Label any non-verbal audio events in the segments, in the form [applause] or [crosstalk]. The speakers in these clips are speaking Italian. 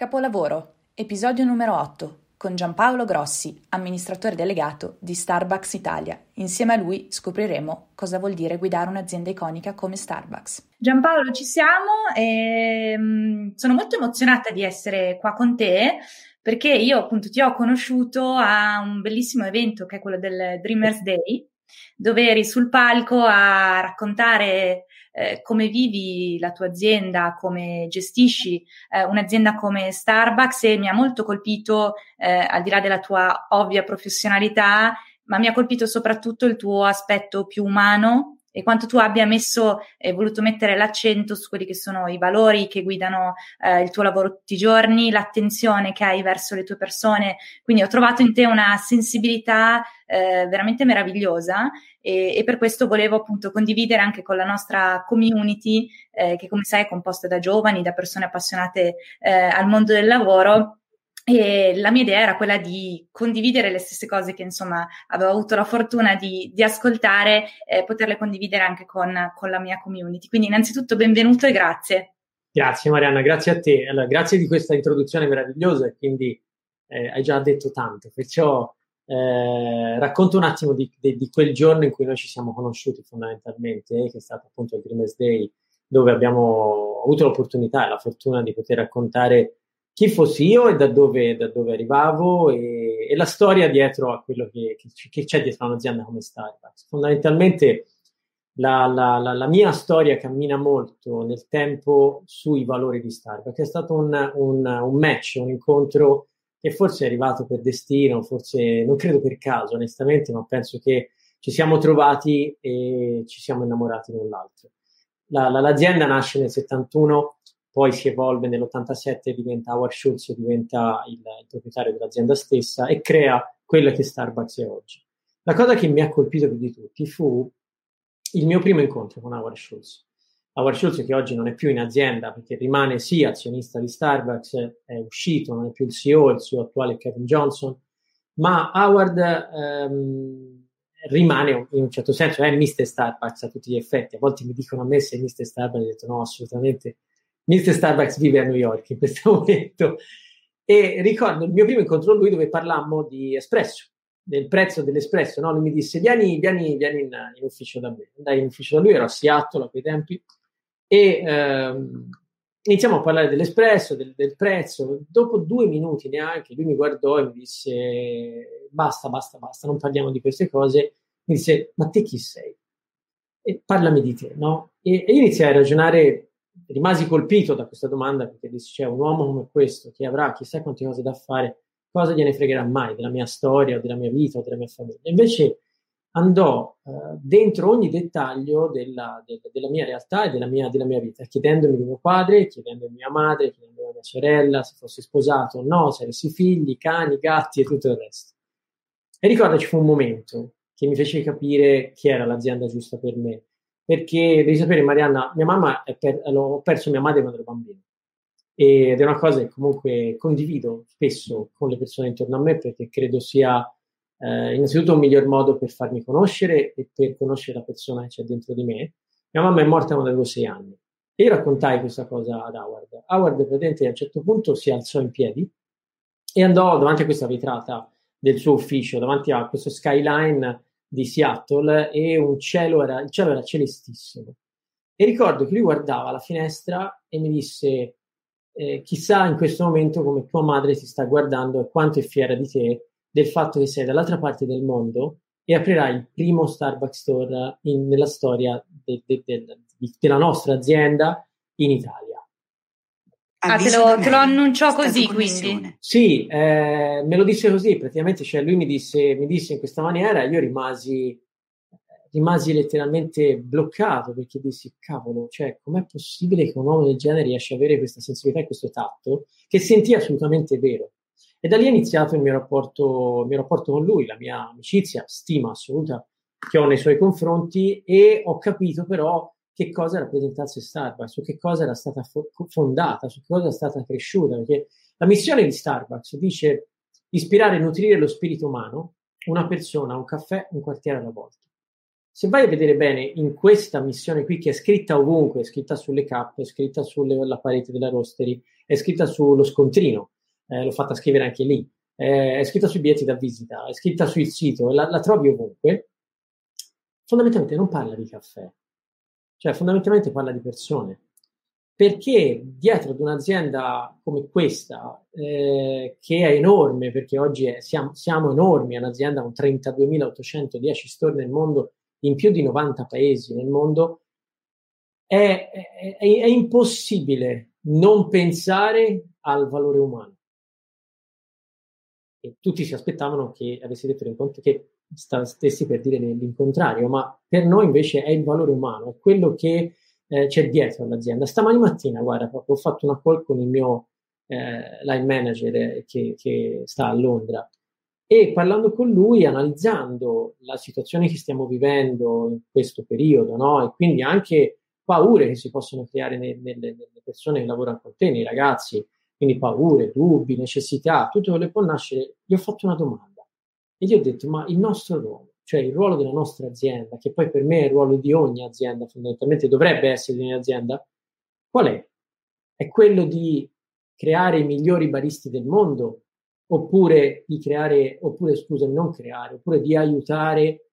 Capolavoro, episodio numero 8, con Giampaolo Grossi, amministratore delegato di Starbucks Italia. Insieme a lui scopriremo cosa vuol dire guidare un'azienda iconica come Starbucks. Giampaolo, ci siamo e um, sono molto emozionata di essere qua con te perché io appunto ti ho conosciuto a un bellissimo evento che è quello del Dreamers Day, dove eri sul palco a raccontare eh, come vivi la tua azienda, come gestisci eh, un'azienda come Starbucks e mi ha molto colpito, eh, al di là della tua ovvia professionalità, ma mi ha colpito soprattutto il tuo aspetto più umano e quanto tu abbia messo e voluto mettere l'accento su quelli che sono i valori che guidano eh, il tuo lavoro tutti i giorni, l'attenzione che hai verso le tue persone. Quindi ho trovato in te una sensibilità eh, veramente meravigliosa e, e, per questo volevo appunto condividere anche con la nostra community, eh, che come sai è composta da giovani, da persone appassionate eh, al mondo del lavoro e la mia idea era quella di condividere le stesse cose che insomma avevo avuto la fortuna di, di ascoltare e poterle condividere anche con, con, la mia community. Quindi innanzitutto benvenuto e grazie. Grazie Marianna, grazie a te. Allora, grazie di questa introduzione meravigliosa quindi eh, hai già detto tanto, perciò eh, racconto un attimo di, di, di, quel giorno in cui noi ci siamo conosciuti fondamentalmente, eh, che è stato appunto il Dreamers Day, dove abbiamo avuto l'opportunità e la fortuna di poter raccontare chi fossi io e da dove, da dove arrivavo e, e, la storia dietro a quello che, che, che, c'è dietro un'azienda come Starbucks. Fondamentalmente la, la, la, la, mia storia cammina molto nel tempo sui valori di Starbucks. È stato un, un, un match, un incontro che forse è arrivato per destino, forse non credo per caso, onestamente, ma penso che ci siamo trovati e ci siamo innamorati l'un l'altro. La, la, l'azienda nasce nel 71 poi si evolve nell'87, diventa Howard Schultz, diventa il, il, proprietario dell'azienda stessa e crea quello che Starbucks è oggi. La cosa che mi ha colpito più di tutti fu il mio primo incontro con Howard Schultz. Howard Schultz che oggi non è più in azienda perché rimane sì azionista di Starbucks, è uscito, non è più il CEO, il CEO attuale è Kevin Johnson, ma Howard ehm, rimane in un certo senso, è Mr. Starbucks a tutti gli effetti. A volte mi dicono a me se è Mr. Starbucks, ho detto no, assolutamente Mr. Starbucks vive a New York in questo [laughs] momento. E ricordo il mio primo incontro con lui dove parlammo di espresso, del prezzo dell'espresso. No? Lui mi disse: Vieni, vieni, vieni in, in, ufficio da me. Andai in ufficio da lui, ero a Seattle a quei tempi. E ehm, iniziamo a parlare dell'espresso, del, del, prezzo. Dopo due minuti neanche, lui mi guardò e mi disse: Basta, basta, basta, non parliamo di queste cose. Mi disse: Ma te chi sei? E parlami di te, no? E, e iniziai a ragionare rimasi colpito da questa domanda perché dissi, c'è cioè, un uomo come questo che avrà chissà quante cose da fare, cosa gliene fregherà mai della mia storia della mia vita della mia famiglia? Invece andò uh, dentro ogni dettaglio della, de, della, mia realtà e della mia, della mia, vita, chiedendomi di mio padre, chiedendomi mia madre, chiedendomi a mia sorella se fosse sposato o no, se avessi figli, cani, gatti e tutto il resto. E ricordo ci fu un momento che mi fece capire chi era l'azienda giusta per me perché devi sapere Marianna, mia mamma, per, ho perso mia madre quando ero bambino ed è una cosa che comunque condivido spesso con le persone intorno a me perché credo sia eh, innanzitutto un miglior modo per farmi conoscere e per conoscere la persona che c'è dentro di me. Mia mamma è morta quando avevo sei anni e io raccontai questa cosa ad Howard. Howard praticamente a un certo punto si alzò in piedi e andò davanti a questa vetrata del suo ufficio, davanti a questo skyline di Seattle e un cielo era, il cielo era celestissimo. E ricordo che lui guardava la finestra e mi disse: eh, Chissà in questo momento come tua madre ti sta guardando e quanto è fiera di te del fatto che sei dall'altra parte del mondo e aprirai il primo Starbucks store in, nella storia de, de, de, della nostra azienda in Italia. Ah, te lo, te lo annunciò così quindi? Sì, eh, me lo disse così, praticamente cioè lui mi disse, mi disse in questa maniera, io rimasi, rimasi letteralmente bloccato perché dissi, cavolo, cioè, com'è possibile che un uomo del genere riesca ad avere questa sensibilità e questo tatto che sentì assolutamente vero. E da lì è iniziato il mio rapporto, il mio rapporto con lui, la mia amicizia, stima assoluta che ho nei suoi confronti e ho capito però che cosa rappresentasse Starbucks, su che cosa era stata fondata, su che cosa è stata cresciuta, perché la missione di Starbucks dice ispirare e nutrire lo spirito umano, una persona, un caffè, un quartiere alla volta. Se vai a vedere bene in questa missione qui, che è scritta ovunque, è scritta sulle cappe, è scritta sulla parete della rostery, è scritta sullo scontrino, eh, l'ho fatta scrivere anche lì, eh, è scritta sui biglietti da visita, è scritta sul sito, la, la trovi ovunque, fondamentalmente non parla di caffè, cioè fondamentalmente parla di persone. Perché dietro ad un'azienda come questa, eh, che è enorme, perché oggi è, siamo, siamo, enormi, è un'azienda con 32.810 store nel mondo, in più di 90 paesi nel mondo, è, è, è impossibile non pensare al valore umano. E tutti si aspettavano che avessi detto che stessi per dire l'incontrario, ma per noi invece è il valore umano, è quello che eh, c'è dietro all'azienda. Stamani mattina, guarda, proprio ho fatto una call con il mio eh, line manager eh, che, che sta a Londra e parlando con lui, analizzando la situazione che stiamo vivendo in questo periodo, no? E quindi anche paure che si possono creare nelle, nelle persone che lavorano con te, nei ragazzi, quindi paure, dubbi, necessità, tutto quello che può nascere, gli ho fatto una domanda e gli ho detto, ma il nostro ruolo cioè il ruolo della nostra azienda, che poi per me è il ruolo di ogni azienda, fondamentalmente dovrebbe essere di ogni azienda, qual è? È quello di creare i migliori baristi del mondo, oppure di creare, oppure scusa, non creare, oppure di aiutare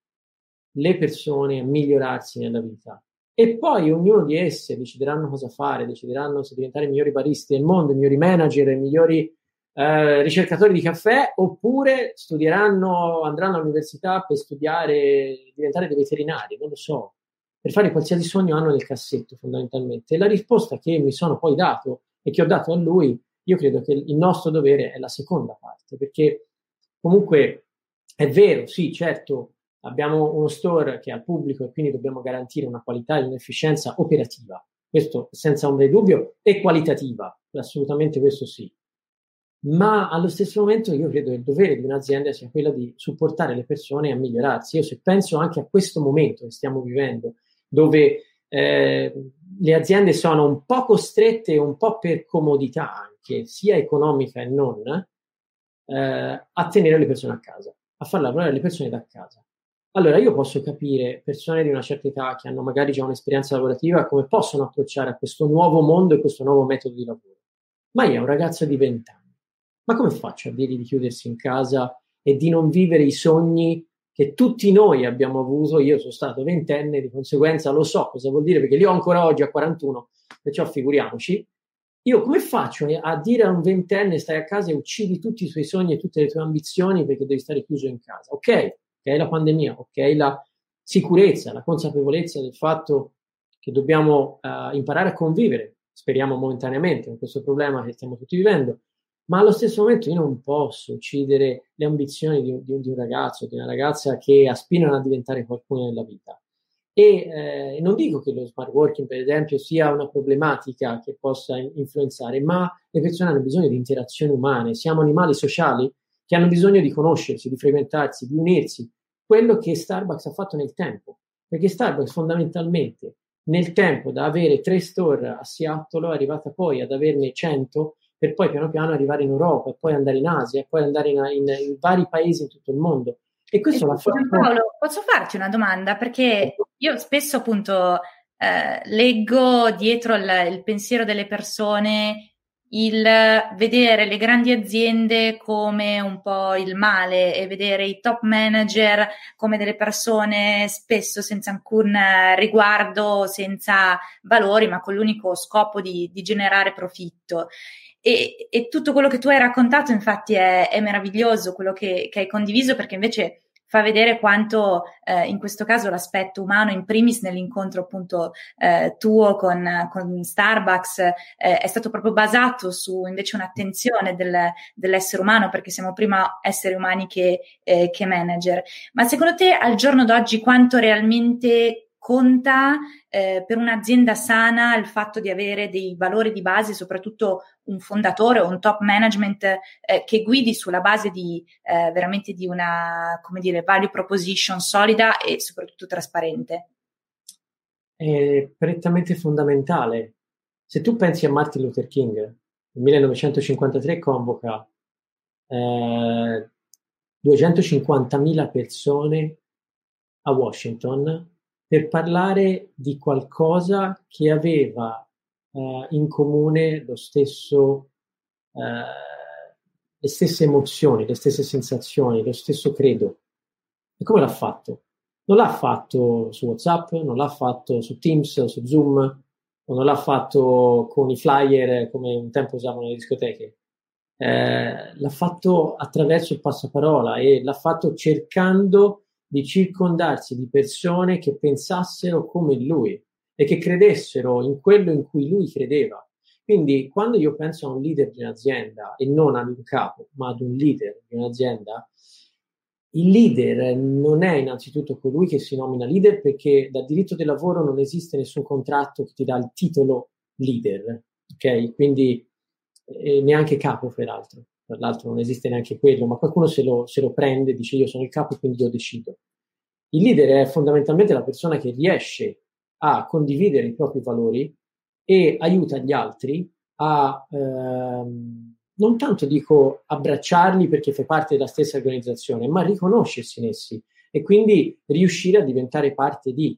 le persone a migliorarsi nella vita. E poi ognuno di esse decideranno cosa fare, decideranno se diventare i migliori baristi del mondo, i migliori manager, i migliori eh, ricercatori di caffè oppure studieranno, andranno all'università per studiare, diventare dei veterinari, non lo so, per fare qualsiasi sogno hanno nel cassetto fondamentalmente. E la risposta che mi sono poi dato e che ho dato a lui, io credo che il nostro dovere è la seconda parte, perché comunque è vero, sì, certo, abbiamo uno store che è al pubblico e quindi dobbiamo garantire una qualità e un'efficienza operativa, questo senza ombra di dubbio, e qualitativa, assolutamente questo sì ma allo stesso momento io credo che il dovere di un'azienda sia quello di supportare le persone a migliorarsi. Io se penso anche a questo momento che stiamo vivendo, dove eh, le aziende sono un po' costrette, un po' per comodità anche, sia economica e non, eh, a tenere le persone a casa, a far lavorare le persone da casa. Allora io posso capire persone di una certa età che hanno magari già un'esperienza lavorativa come possono approcciare a questo nuovo mondo e questo nuovo metodo di lavoro. Ma io, un ragazzo di 20 anni, ma come faccio a dirgli di chiudersi in casa e di non vivere i sogni che tutti noi abbiamo avuto? Io sono stato ventenne, di conseguenza lo so cosa vuol dire, perché li ho ancora oggi a 41, perciò figuriamoci. Io come faccio a dire a un ventenne stai a casa e uccidi tutti i tuoi sogni e tutte le tue ambizioni perché devi stare chiuso in casa? Ok, la pandemia, ok la sicurezza, la consapevolezza del fatto che dobbiamo uh, imparare a convivere, speriamo momentaneamente, con questo problema che stiamo tutti vivendo, ma allo stesso momento io non posso uccidere le ambizioni di, di, di un ragazzo, di una ragazza che aspirano a diventare qualcuno nella vita. E eh, non dico che lo smart working, per esempio, sia una problematica che possa influenzare, ma le persone hanno bisogno di interazioni umane, siamo animali sociali che hanno bisogno di conoscersi, di frequentarsi, di unirsi. Quello che Starbucks ha fatto nel tempo, perché Starbucks fondamentalmente nel tempo da avere tre store a Seattle è arrivata poi ad averne 100 per poi piano piano arrivare in Europa e poi andare in Asia e poi andare in, in, in vari paesi in tutto il mondo. E questo l'ha fatto. Paolo, posso farti una domanda? Perché io spesso appunto eh, leggo dietro il, il pensiero delle persone il vedere le grandi aziende come un po' il male e vedere i top manager come delle persone spesso senza alcun riguardo, senza valori, ma con l'unico scopo di, di generare profitto. E, e, tutto quello che tu hai raccontato, infatti, è, è meraviglioso quello che, che, hai condiviso, perché invece fa vedere quanto eh, in questo caso l'aspetto umano, in primis nell'incontro appunto eh, tuo con, con Starbucks, eh, è stato proprio basato su invece un'attenzione del, dell'essere umano, perché siamo prima esseri umani che, eh, che manager. Ma secondo te al giorno d'oggi quanto realmente conta eh, per un'azienda sana il fatto di avere dei valori di base, soprattutto un fondatore o un top management eh, che guidi sulla base di eh, veramente di una, come dire, value proposition solida e soprattutto trasparente? È prettamente fondamentale. Se tu pensi a Martin Luther King, nel 1953 convoca 250.000 eh, persone a Washington per parlare di qualcosa che aveva uh, in comune lo stesso, uh, le stesse emozioni, le stesse sensazioni, lo stesso credo. E come l'ha fatto? Non l'ha fatto su WhatsApp, non l'ha fatto su Teams o su Zoom, o non l'ha fatto con i flyer come un tempo usavano le discoteche. Eh, l'ha fatto attraverso il passaparola e l'ha fatto cercando di circondarsi di persone che pensassero come lui e che credessero in quello in cui lui credeva. Quindi quando io penso a un leader di un'azienda e non ad un capo, ma ad un leader di un'azienda, il leader non è innanzitutto colui che si nomina leader perché dal diritto del lavoro non esiste nessun contratto che ti dà il titolo leader, ok? Quindi eh, neanche capo, peraltro tra l'altro non esiste neanche quello, ma qualcuno se lo, se lo prende e dice io sono il capo quindi io decido. Il leader è fondamentalmente la persona che riesce a condividere i propri valori e aiuta gli altri a, ehm, non tanto dico abbracciarli perché fai parte della stessa organizzazione, ma riconoscersi in essi e quindi riuscire a diventare parte di.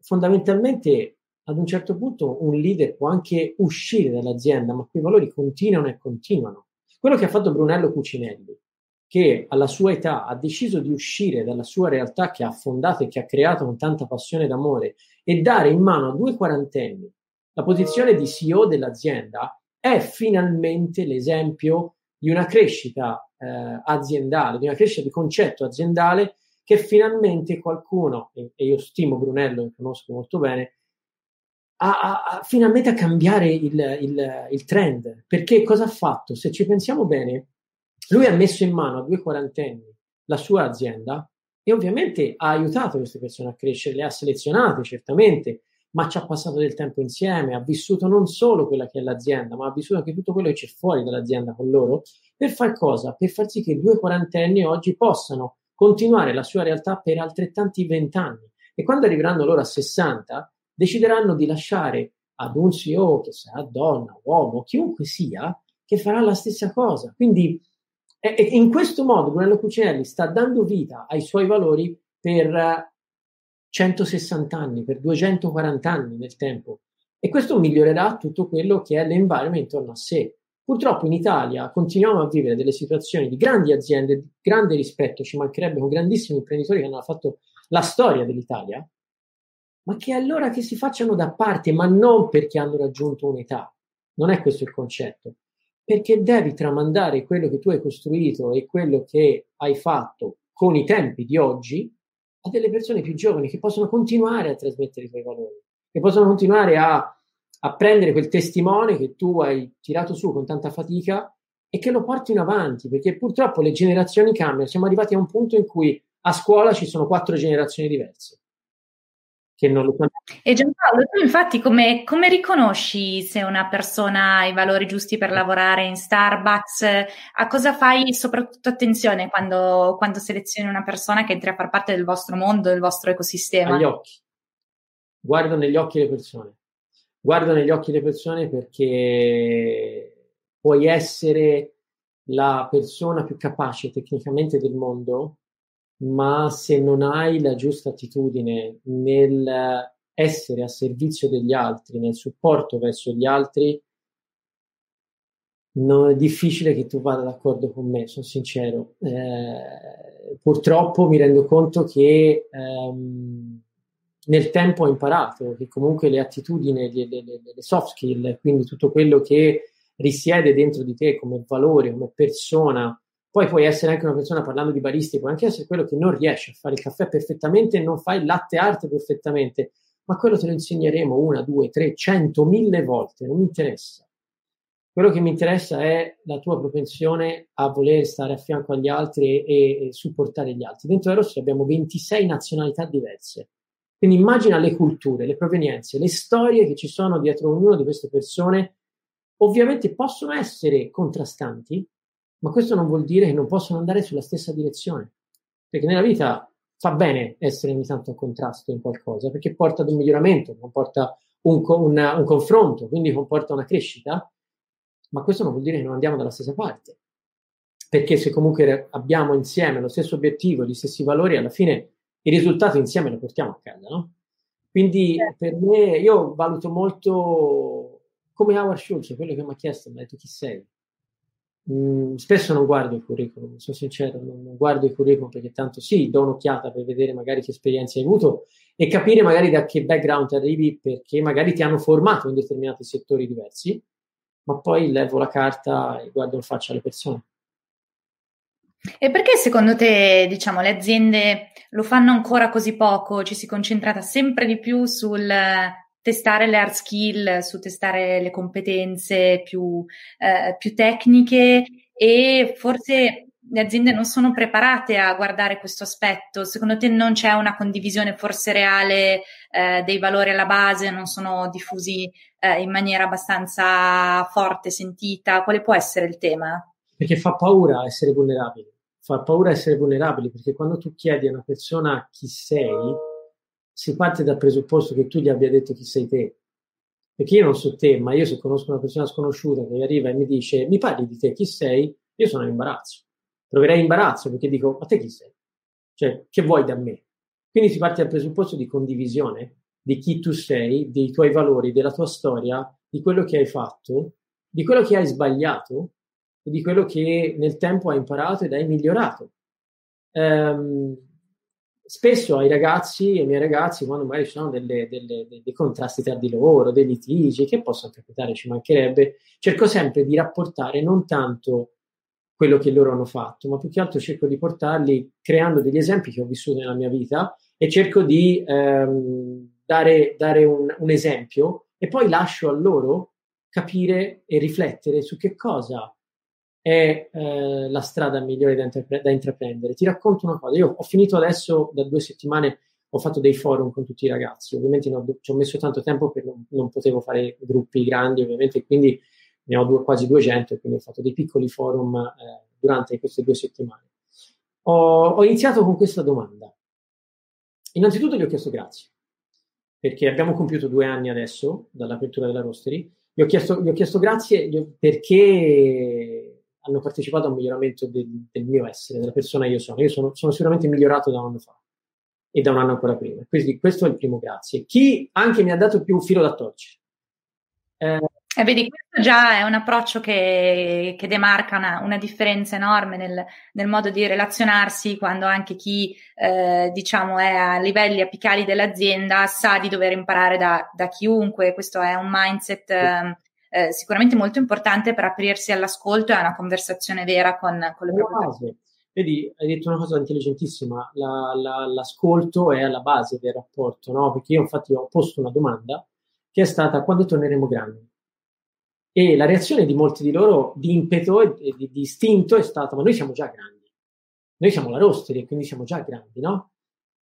Fondamentalmente, ad un certo punto, un leader può anche uscire dall'azienda, ma quei valori continuano e continuano. Quello che ha fatto Brunello Cucinelli, che alla sua età ha deciso di uscire dalla sua realtà che ha fondato e che ha creato con tanta passione ed amore e dare in mano a due quarantenni la posizione di CEO dell'azienda, è finalmente l'esempio di una crescita eh, aziendale, di una crescita di concetto aziendale che finalmente qualcuno, e, e io stimo Brunello, lo conosco molto bene, a, a, a, finalmente a cambiare il, il, il, trend. Perché cosa ha fatto? Se ci pensiamo bene, lui ha messo in mano a due quarantenni la sua azienda e ovviamente ha aiutato queste persone a crescere, le ha selezionate certamente, ma ci ha passato del tempo insieme, ha vissuto non solo quella che è l'azienda, ma ha vissuto anche tutto quello che c'è fuori dall'azienda con loro, per far cosa? Per far sì che due quarantenni oggi possano continuare la sua realtà per altrettanti vent'anni. E quando arriveranno loro a 60, decideranno di lasciare ad un CEO, che sarà donna, uomo, chiunque sia, che farà la stessa cosa. Quindi e, e in questo modo Brunello Cucinelli sta dando vita ai suoi valori per 160 anni, per 240 anni nel tempo. E questo migliorerà tutto quello che è l'environment intorno a sé. Purtroppo in Italia continuiamo a vivere delle situazioni di grandi aziende, di grande rispetto, ci mancherebbe con grandissimi imprenditori che hanno fatto la storia dell'Italia, ma che allora che si facciano da parte, ma non perché hanno raggiunto un'età. Non è questo il concetto. Perché devi tramandare quello che tu hai costruito e quello che hai fatto con i tempi di oggi a delle persone più giovani che possono continuare a trasmettere i tuoi valori, che possono continuare a, a prendere quel testimone che tu hai tirato su con tanta fatica e che lo portino avanti, perché purtroppo le generazioni cambiano. Siamo arrivati a un punto in cui a scuola ci sono quattro generazioni diverse che non lo conosco. E Giampaolo, tu infatti come, come, riconosci se una persona ha i valori giusti per lavorare in Starbucks? A cosa fai soprattutto attenzione quando, quando selezioni una persona che entra a far parte del vostro mondo, del vostro ecosistema? Agli occhi. Guardo negli occhi le persone. Guardo negli occhi le persone perché puoi essere la persona più capace tecnicamente del mondo, ma se non hai la giusta attitudine nel essere a servizio degli altri, nel supporto verso gli altri, non è difficile che tu vada d'accordo con me, sono sincero. Eh, purtroppo mi rendo conto che ehm, nel tempo ho imparato che comunque le attitudini, le, le, le soft skill, quindi tutto quello che risiede dentro di te come valore, come persona, Poi puoi essere anche una persona parlando di baristi, puoi anche essere quello che non riesce a fare il caffè perfettamente, non fa il latte art perfettamente, ma quello te lo insegneremo una, due, tre, cento, mille volte, non mi interessa. Quello che mi interessa è la tua propensione a voler stare a fianco agli altri e, e supportare gli altri. Dentro Eros abbiamo 26 nazionalità diverse. Quindi immagina le culture, le provenienze, le storie che ci sono dietro ognuna di queste persone. Ovviamente possono essere contrastanti, ma questo non vuol dire che non possono andare sulla stessa direzione. Perché nella vita fa bene essere ogni tanto a contrasto in qualcosa, perché porta ad un miglioramento, comporta un, un, un confronto, quindi comporta una crescita, ma questo non vuol dire che non andiamo dalla stessa parte. Perché se comunque abbiamo insieme lo stesso obiettivo, gli stessi valori, alla fine il risultato insieme lo portiamo a casa, no? Quindi certo. per me, io valuto molto come Howard Schultz, quello che mi ha chiesto, mi ha detto chi sei. Mm, spesso non guardo il curriculum, sono sincero, non, non, guardo il curriculum perché tanto sì, do un'occhiata per vedere magari che esperienze hai avuto e capire magari da che background arrivi perché magari ti hanno formato in determinati settori diversi, ma poi levo la carta e guardo in faccia alle persone. E perché secondo te, diciamo, le aziende lo fanno ancora così poco? Ci si concentrata sempre di più sul testare le hard skill, su testare le competenze più, eh, più tecniche e forse le aziende non sono preparate a guardare questo aspetto. Secondo te non c'è una condivisione forse reale eh, dei valori alla base, non sono diffusi eh, in maniera abbastanza forte, sentita? Quale può essere il tema? Perché fa paura essere vulnerabili. Fa paura essere vulnerabili perché quando tu chiedi a una persona chi sei, si parte dal presupposto che tu gli abbia detto chi sei te. Perché io non so te, ma io se conosco una persona sconosciuta che arriva e mi dice mi parli di te, chi sei, io sono in imbarazzo. Proverei imbarazzo perché dico, ma te chi sei? Cioè, che vuoi da me? Quindi si parte dal presupposto di condivisione di chi tu sei, dei tuoi valori, della tua storia, di quello che hai fatto, di quello che hai sbagliato e di quello che nel tempo hai imparato ed hai migliorato. Um, spesso ai ragazzi e ai miei ragazzi, quando magari ci sono delle, delle, dei contrasti tra di loro, dei litigi che possono capitare, ci mancherebbe, cerco sempre di rapportare non tanto quello che loro hanno fatto, ma più che altro cerco di portarli creando degli esempi che ho vissuto nella mia vita e cerco di ehm, dare, dare un, un esempio e poi lascio a loro capire e riflettere su che cosa è eh, la strada migliore da, intrapre- da, intraprendere. Ti racconto una cosa, io ho finito adesso da due settimane, ho fatto dei forum con tutti i ragazzi, ovviamente ho, ci ho messo tanto tempo perché non, non, potevo fare gruppi grandi, ovviamente, quindi ne ho due, quasi 200 e quindi ho fatto dei piccoli forum eh, durante queste due settimane. Ho, ho iniziato con questa domanda. Innanzitutto gli ho chiesto grazie, perché abbiamo compiuto due anni adesso dall'apertura della Rostery. Gli ho chiesto, gli ho chiesto grazie perché hanno partecipato a un miglioramento del, del, mio essere, della persona che io sono. Io sono, sono, sicuramente migliorato da un anno fa e da un anno ancora prima. Quindi questo è il primo grazie. Chi anche mi ha dato più filo da torcere. Eh, e vedi, questo già è un approccio che, che demarca una, una, differenza enorme nel, nel, modo di relazionarsi quando anche chi, eh, diciamo, è a livelli apicali dell'azienda sa di dover imparare da, da chiunque. Questo è un mindset eh, eh, sicuramente molto importante per aprirsi all'ascolto e a una conversazione vera con, con le proprie persone. Vedi, hai detto una cosa intelligentissima, la, la, l'ascolto è alla base del rapporto, no? Perché io infatti ho posto una domanda che è stata quando torneremo grandi? E la reazione di molti di loro di impeto e di, di istinto è stata, ma noi siamo già grandi, noi siamo la rostery, quindi siamo già grandi, no?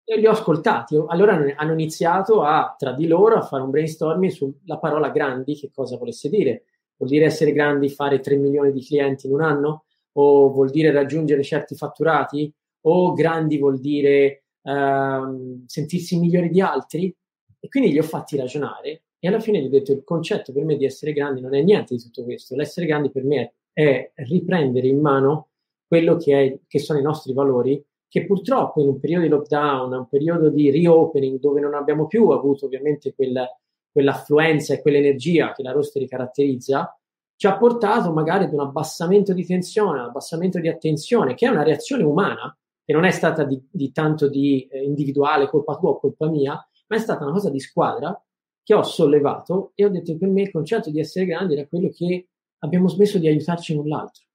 E li ho ascoltati. Allora hanno iniziato a, tra di loro a fare un brainstorming sulla parola grandi, che cosa volesse dire. Vuol dire essere grandi, fare 3 milioni di clienti in un anno? O vuol dire raggiungere certi fatturati? O grandi vuol dire uh, sentirsi migliori di altri? E quindi li ho fatti ragionare e alla fine gli ho detto il concetto per me di essere grandi non è niente di tutto questo. L'essere grandi per me è, è riprendere in mano quello che, è, che sono i nostri valori che purtroppo in un periodo di lockdown, un periodo di reopening dove non abbiamo più avuto ovviamente quella, quell'affluenza e quell'energia che la roster caratterizza, ci ha portato magari ad un abbassamento di tensione, un abbassamento di attenzione, che è una reazione umana, che non è stata di, di tanto di eh, individuale, colpa tua o colpa mia, ma è stata una cosa di squadra che ho sollevato e ho detto che per me il concetto di essere grandi era quello che abbiamo smesso di aiutarci l'un l'altro.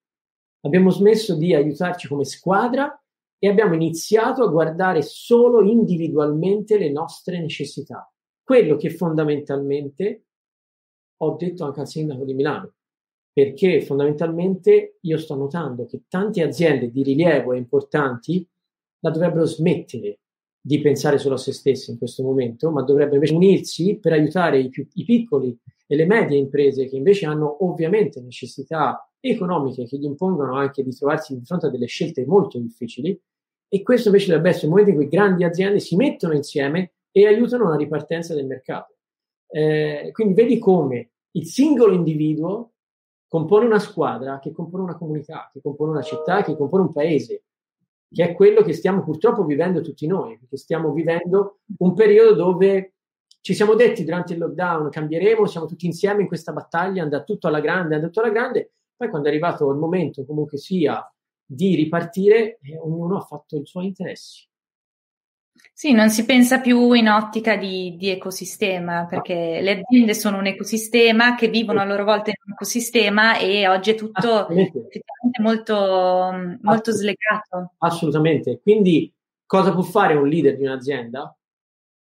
Abbiamo smesso di aiutarci come squadra e abbiamo iniziato a guardare solo individualmente le nostre necessità. Quello che fondamentalmente ho detto anche al sindaco di Milano, perché fondamentalmente io sto notando che tante aziende di rilievo e importanti la dovrebbero smettere di pensare solo a se stesse in questo momento, ma dovrebbero invece unirsi per aiutare i, più, i piccoli e le medie imprese che invece hanno ovviamente necessità economiche che gli impongono anche di trovarsi di fronte a delle scelte molto difficili e questo invece dovrebbe essere il momento in cui grandi aziende si mettono insieme e aiutano la ripartenza del mercato. Eh, quindi vedi come il singolo individuo compone una squadra, che compone una comunità, che compone una città, che compone un paese, che è quello che stiamo purtroppo vivendo tutti noi, perché stiamo vivendo un periodo dove ci siamo detti durante il lockdown cambieremo, siamo tutti insieme in questa battaglia, andrà tutto alla grande, andrà tutto alla grande, poi quando è arrivato il momento comunque sia di ripartire, eh, ognuno ha fatto i suoi interessi. Sì, non si pensa più in ottica di, di, ecosistema, perché le aziende sono un ecosistema che vivono a loro volta in un ecosistema e oggi è tutto effettivamente molto, molto slegato. Assolutamente. Quindi cosa può fare un leader di un'azienda?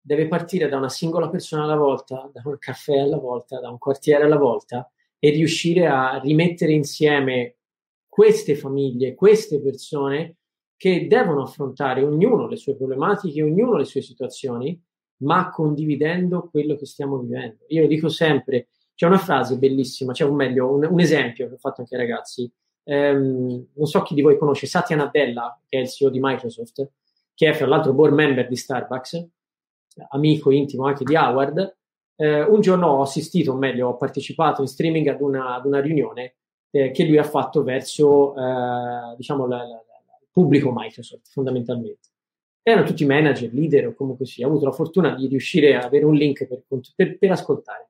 Deve partire da una singola persona alla volta, da un caffè alla volta, da un quartiere alla volta e riuscire a rimettere insieme queste famiglie, queste persone che devono affrontare ognuno le sue problematiche, ognuno le sue situazioni, ma condividendo quello che stiamo vivendo. Io dico sempre, c'è una frase bellissima, c'è un meglio, un, un esempio che ho fatto anche ai ragazzi. Um, non so chi di voi conosce Satya Nadella, che è il CEO di Microsoft, che è fra l'altro board member di Starbucks, amico intimo anche di Howard. Uh, un giorno ho assistito, o meglio, ho partecipato in streaming ad una, ad una riunione eh, che lui ha fatto verso, uh, diciamo, la, la pubblico Microsoft fondamentalmente. Erano tutti manager, leader o comunque sia. Ho avuto la fortuna di riuscire a avere un link per, per, per ascoltare.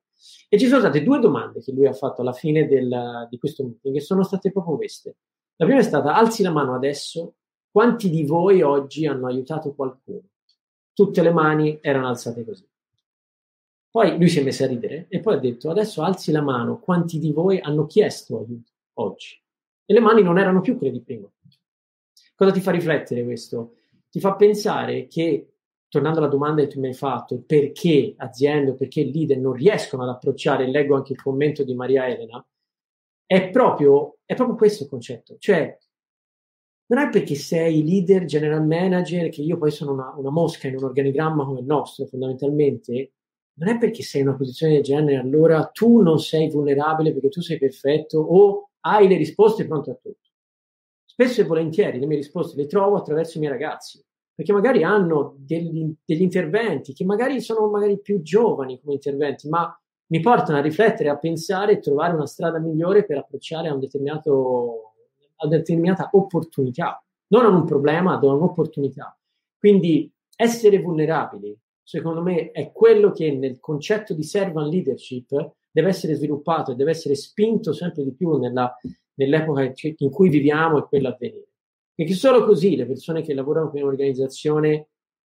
E ci sono state due domande che lui ha fatto alla fine del, di questo meeting, che sono state proprio queste. La prima è stata: alzi la mano adesso, quanti di voi oggi hanno aiutato qualcuno? Tutte le mani erano alzate così. Poi lui si è messo a ridere e poi ha detto: adesso alzi la mano, quanti di voi hanno chiesto aiuto oggi? E le mani non erano più quelle di prima. Cosa ti fa riflettere questo? Ti fa pensare che, tornando alla domanda che tu mi hai fatto, perché aziende o perché leader non riescono ad approcciare, leggo anche il commento di Maria Elena, è proprio, è proprio questo il concetto. Cioè, non è perché sei leader, general manager, che io poi sono una, una mosca in un organigramma come il nostro, fondamentalmente, non è perché sei in una posizione del genere, allora tu non sei vulnerabile perché tu sei perfetto o hai le risposte pronte a tutto. Spesso e volentieri le mie risposte le trovo attraverso i miei ragazzi, perché magari hanno degli, degli interventi che magari sono magari più giovani come interventi, ma mi portano a riflettere, a pensare e trovare una strada migliore per approcciare a, un determinato, a una determinata opportunità, non a un problema, ad un'opportunità. Quindi essere vulnerabili, secondo me, è quello che nel concetto di servant leadership deve essere sviluppato e deve essere spinto sempre di più nella, nell'epoca in cui viviamo e quella a venire. Perché solo così le persone che lavorano per un'organizzazione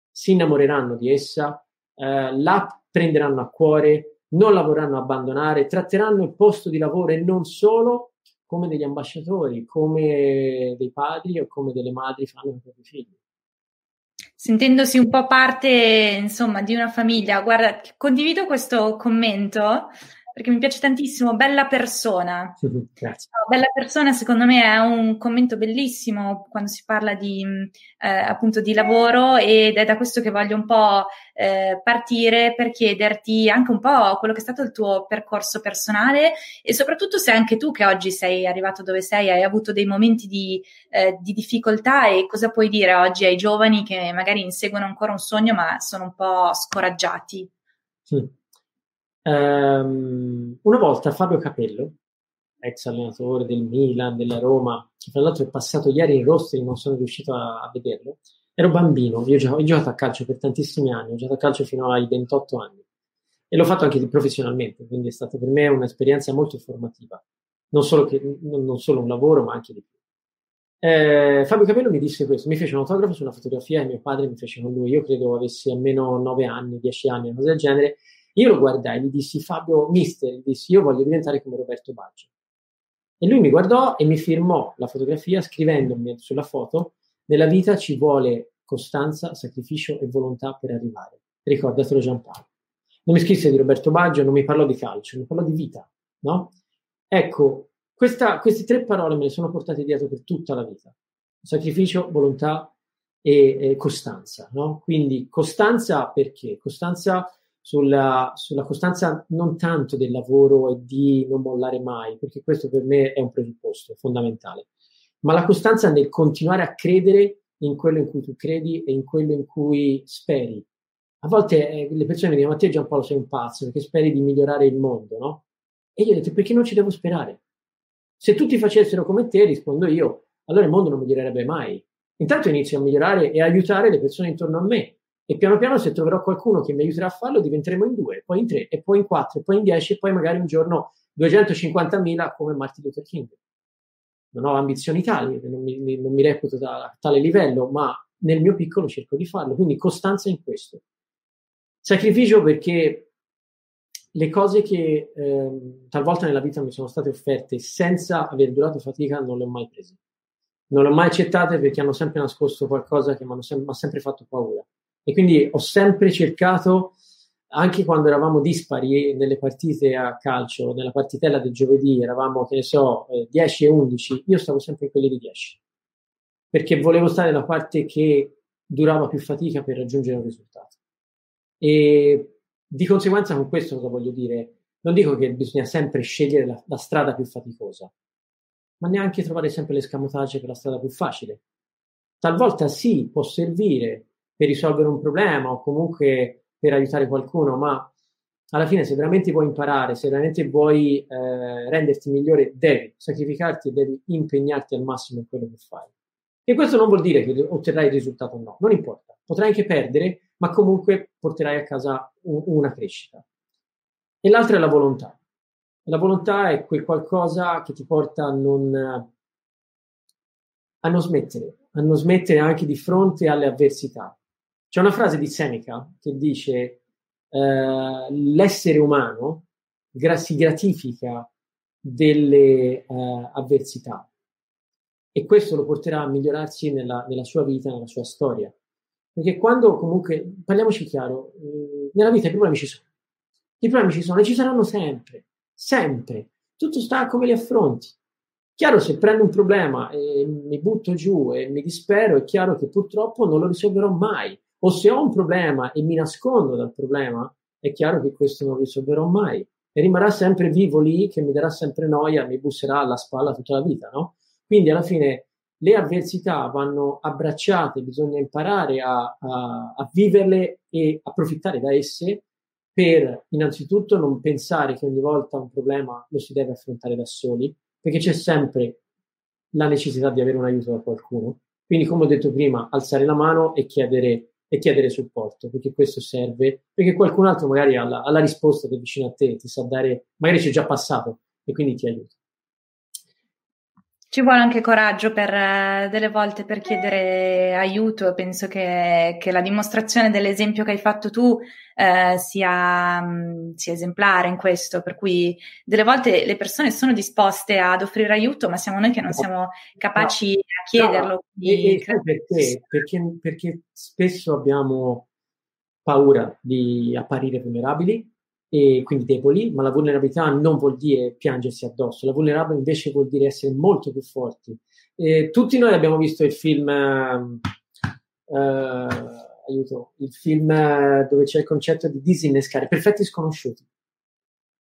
si innamoreranno di essa, eh, la prenderanno a cuore, non la vorranno abbandonare, tratteranno il posto di lavoro e non solo come degli ambasciatori, come dei padri o come delle madri fanno con i propri figli. Sentendosi un po' parte, insomma, di una famiglia, guarda, condivido questo commento perché mi piace tantissimo. Bella persona. Grazie. Bella persona, secondo me, è un commento bellissimo quando si parla di eh, appunto di lavoro ed è da questo che voglio un po' eh, partire per chiederti anche un po' quello che è stato il tuo percorso personale e soprattutto se anche tu che oggi sei arrivato dove sei hai avuto dei momenti di, eh, di difficoltà e cosa puoi dire oggi ai giovani che magari inseguono ancora un sogno ma sono un po' scoraggiati. Sì. Um, una volta Fabio Capello, ex allenatore del Milan, della Roma, che tra l'altro è passato ieri in roster e non sono riuscito a, a, vederlo, ero bambino, io ho, giocato a calcio per tantissimi anni, ho giocato a calcio fino ai 28 anni. E l'ho fatto anche professionalmente, quindi è stata per me un'esperienza molto formativa, non solo, che, non solo un lavoro ma anche di più. Eh, Fabio Capello mi disse questo, mi fece un autografo su una fotografia e mio padre mi fece con lui, io credo avessi almeno 9 anni, 10 anni, una cosa del genere, io lo guardai gli dissi, Fabio, mister, gli dissi, io voglio diventare come Roberto Baggio. E lui mi guardò e mi firmò la fotografia scrivendomi sulla foto, nella vita ci vuole costanza, sacrificio e volontà per arrivare. Ricordatelo Giampaolo. Non mi scrisse di Roberto Baggio, non mi parlò di calcio, mi parlò di vita, no? Ecco, questa, queste tre parole me le sono portate dietro per tutta la vita. Sacrificio, volontà e, e costanza, no? Quindi costanza perché? Costanza sulla, sulla, costanza non tanto del lavoro e di non mollare mai, perché questo per me è un presupposto fondamentale, ma la costanza nel continuare a credere in quello in cui tu credi e in quello in cui speri. A volte eh, le persone mi dicono, ma te Giampaolo sei un pazzo perché speri di migliorare il mondo, no? E io ho detto, perché non ci devo sperare? Se tutti facessero come te, rispondo io, allora il mondo non migliorerebbe mai. Intanto inizio a migliorare e aiutare le persone intorno a me e piano piano se troverò qualcuno che mi aiuterà a farlo diventeremo in due, poi in tre, e poi in quattro, e poi in dieci, e poi magari un giorno 250.000 come Martin Luther King. Non ho ambizioni tali, non mi, non mi reputo a tale livello, ma nel mio piccolo cerco di farlo, quindi costanza in questo. Sacrificio perché le cose che eh, talvolta nella vita mi sono state offerte senza aver durato fatica non le ho mai prese. Non le ho mai accettate perché hanno sempre nascosto qualcosa che mi ha sempre fatto paura. E quindi ho sempre cercato, anche quando eravamo dispari nelle partite a calcio, nella partitella del giovedì, eravamo, che ne so, 10 eh, e 11, io stavo sempre in quelli di 10. Perché volevo stare nella parte che durava più fatica per raggiungere un risultato. E di conseguenza con questo cosa voglio dire? Non dico che bisogna sempre scegliere la, la strada più faticosa, ma neanche trovare sempre l'escamotage per la strada più facile. Talvolta sì, può servire per risolvere un problema o comunque per aiutare qualcuno, ma alla fine se veramente vuoi imparare, se veramente vuoi eh, renderti migliore, devi sacrificarti e devi impegnarti al massimo in quello che fai. E questo non vuol dire che otterrai il risultato o no, non importa. Potrai anche perdere, ma comunque porterai a casa un, una crescita. E l'altra è la volontà. La volontà è quel qualcosa che ti porta a non, a non smettere, a non smettere anche di fronte alle avversità. C'è una frase di Seneca che dice uh, l'essere umano gra- si gratifica delle uh, avversità e questo lo porterà a migliorarsi nella, nella, sua vita, nella sua storia. Perché quando comunque, parliamoci chiaro, eh, nella vita i problemi ci sono. I problemi ci sono e ci saranno sempre, sempre. Tutto sta a come li affronti. Chiaro, se prendo un problema e mi butto giù e mi dispero, è chiaro che purtroppo non lo risolverò mai o se ho un problema e mi nascondo dal problema, è chiaro che questo non risolverò mai e rimarrà sempre vivo lì che mi darà sempre noia, mi busserà alla spalla tutta la vita, no? Quindi alla fine le avversità vanno abbracciate, bisogna imparare a, a, a viverle e approfittare da esse per innanzitutto non pensare che ogni volta un problema lo si deve affrontare da soli, perché c'è sempre la necessità di avere un aiuto da qualcuno. Quindi, come ho detto prima, alzare la mano e chiedere e chiedere supporto, perché questo serve, perché qualcun altro magari ha la, ha la risposta che è vicino a te, ti sa dare, magari c'è già passato e quindi ti aiuta. Ci vuole anche coraggio per eh, delle volte per chiedere aiuto. Penso che, che la dimostrazione dell'esempio che hai fatto tu eh, sia, sia, esemplare in questo. Per cui delle volte le persone sono disposte ad offrire aiuto, ma siamo noi che non siamo capaci no. a chiederlo. No. E, e perché? perché? Perché spesso abbiamo paura di apparire vulnerabili e quindi deboli, ma la vulnerabilità non vuol dire piangersi addosso, la vulnerabilità invece vuol dire essere molto più forti. E tutti noi abbiamo visto il film, uh, aiuto, il film dove c'è il concetto di disinnescare, perfetti sconosciuti.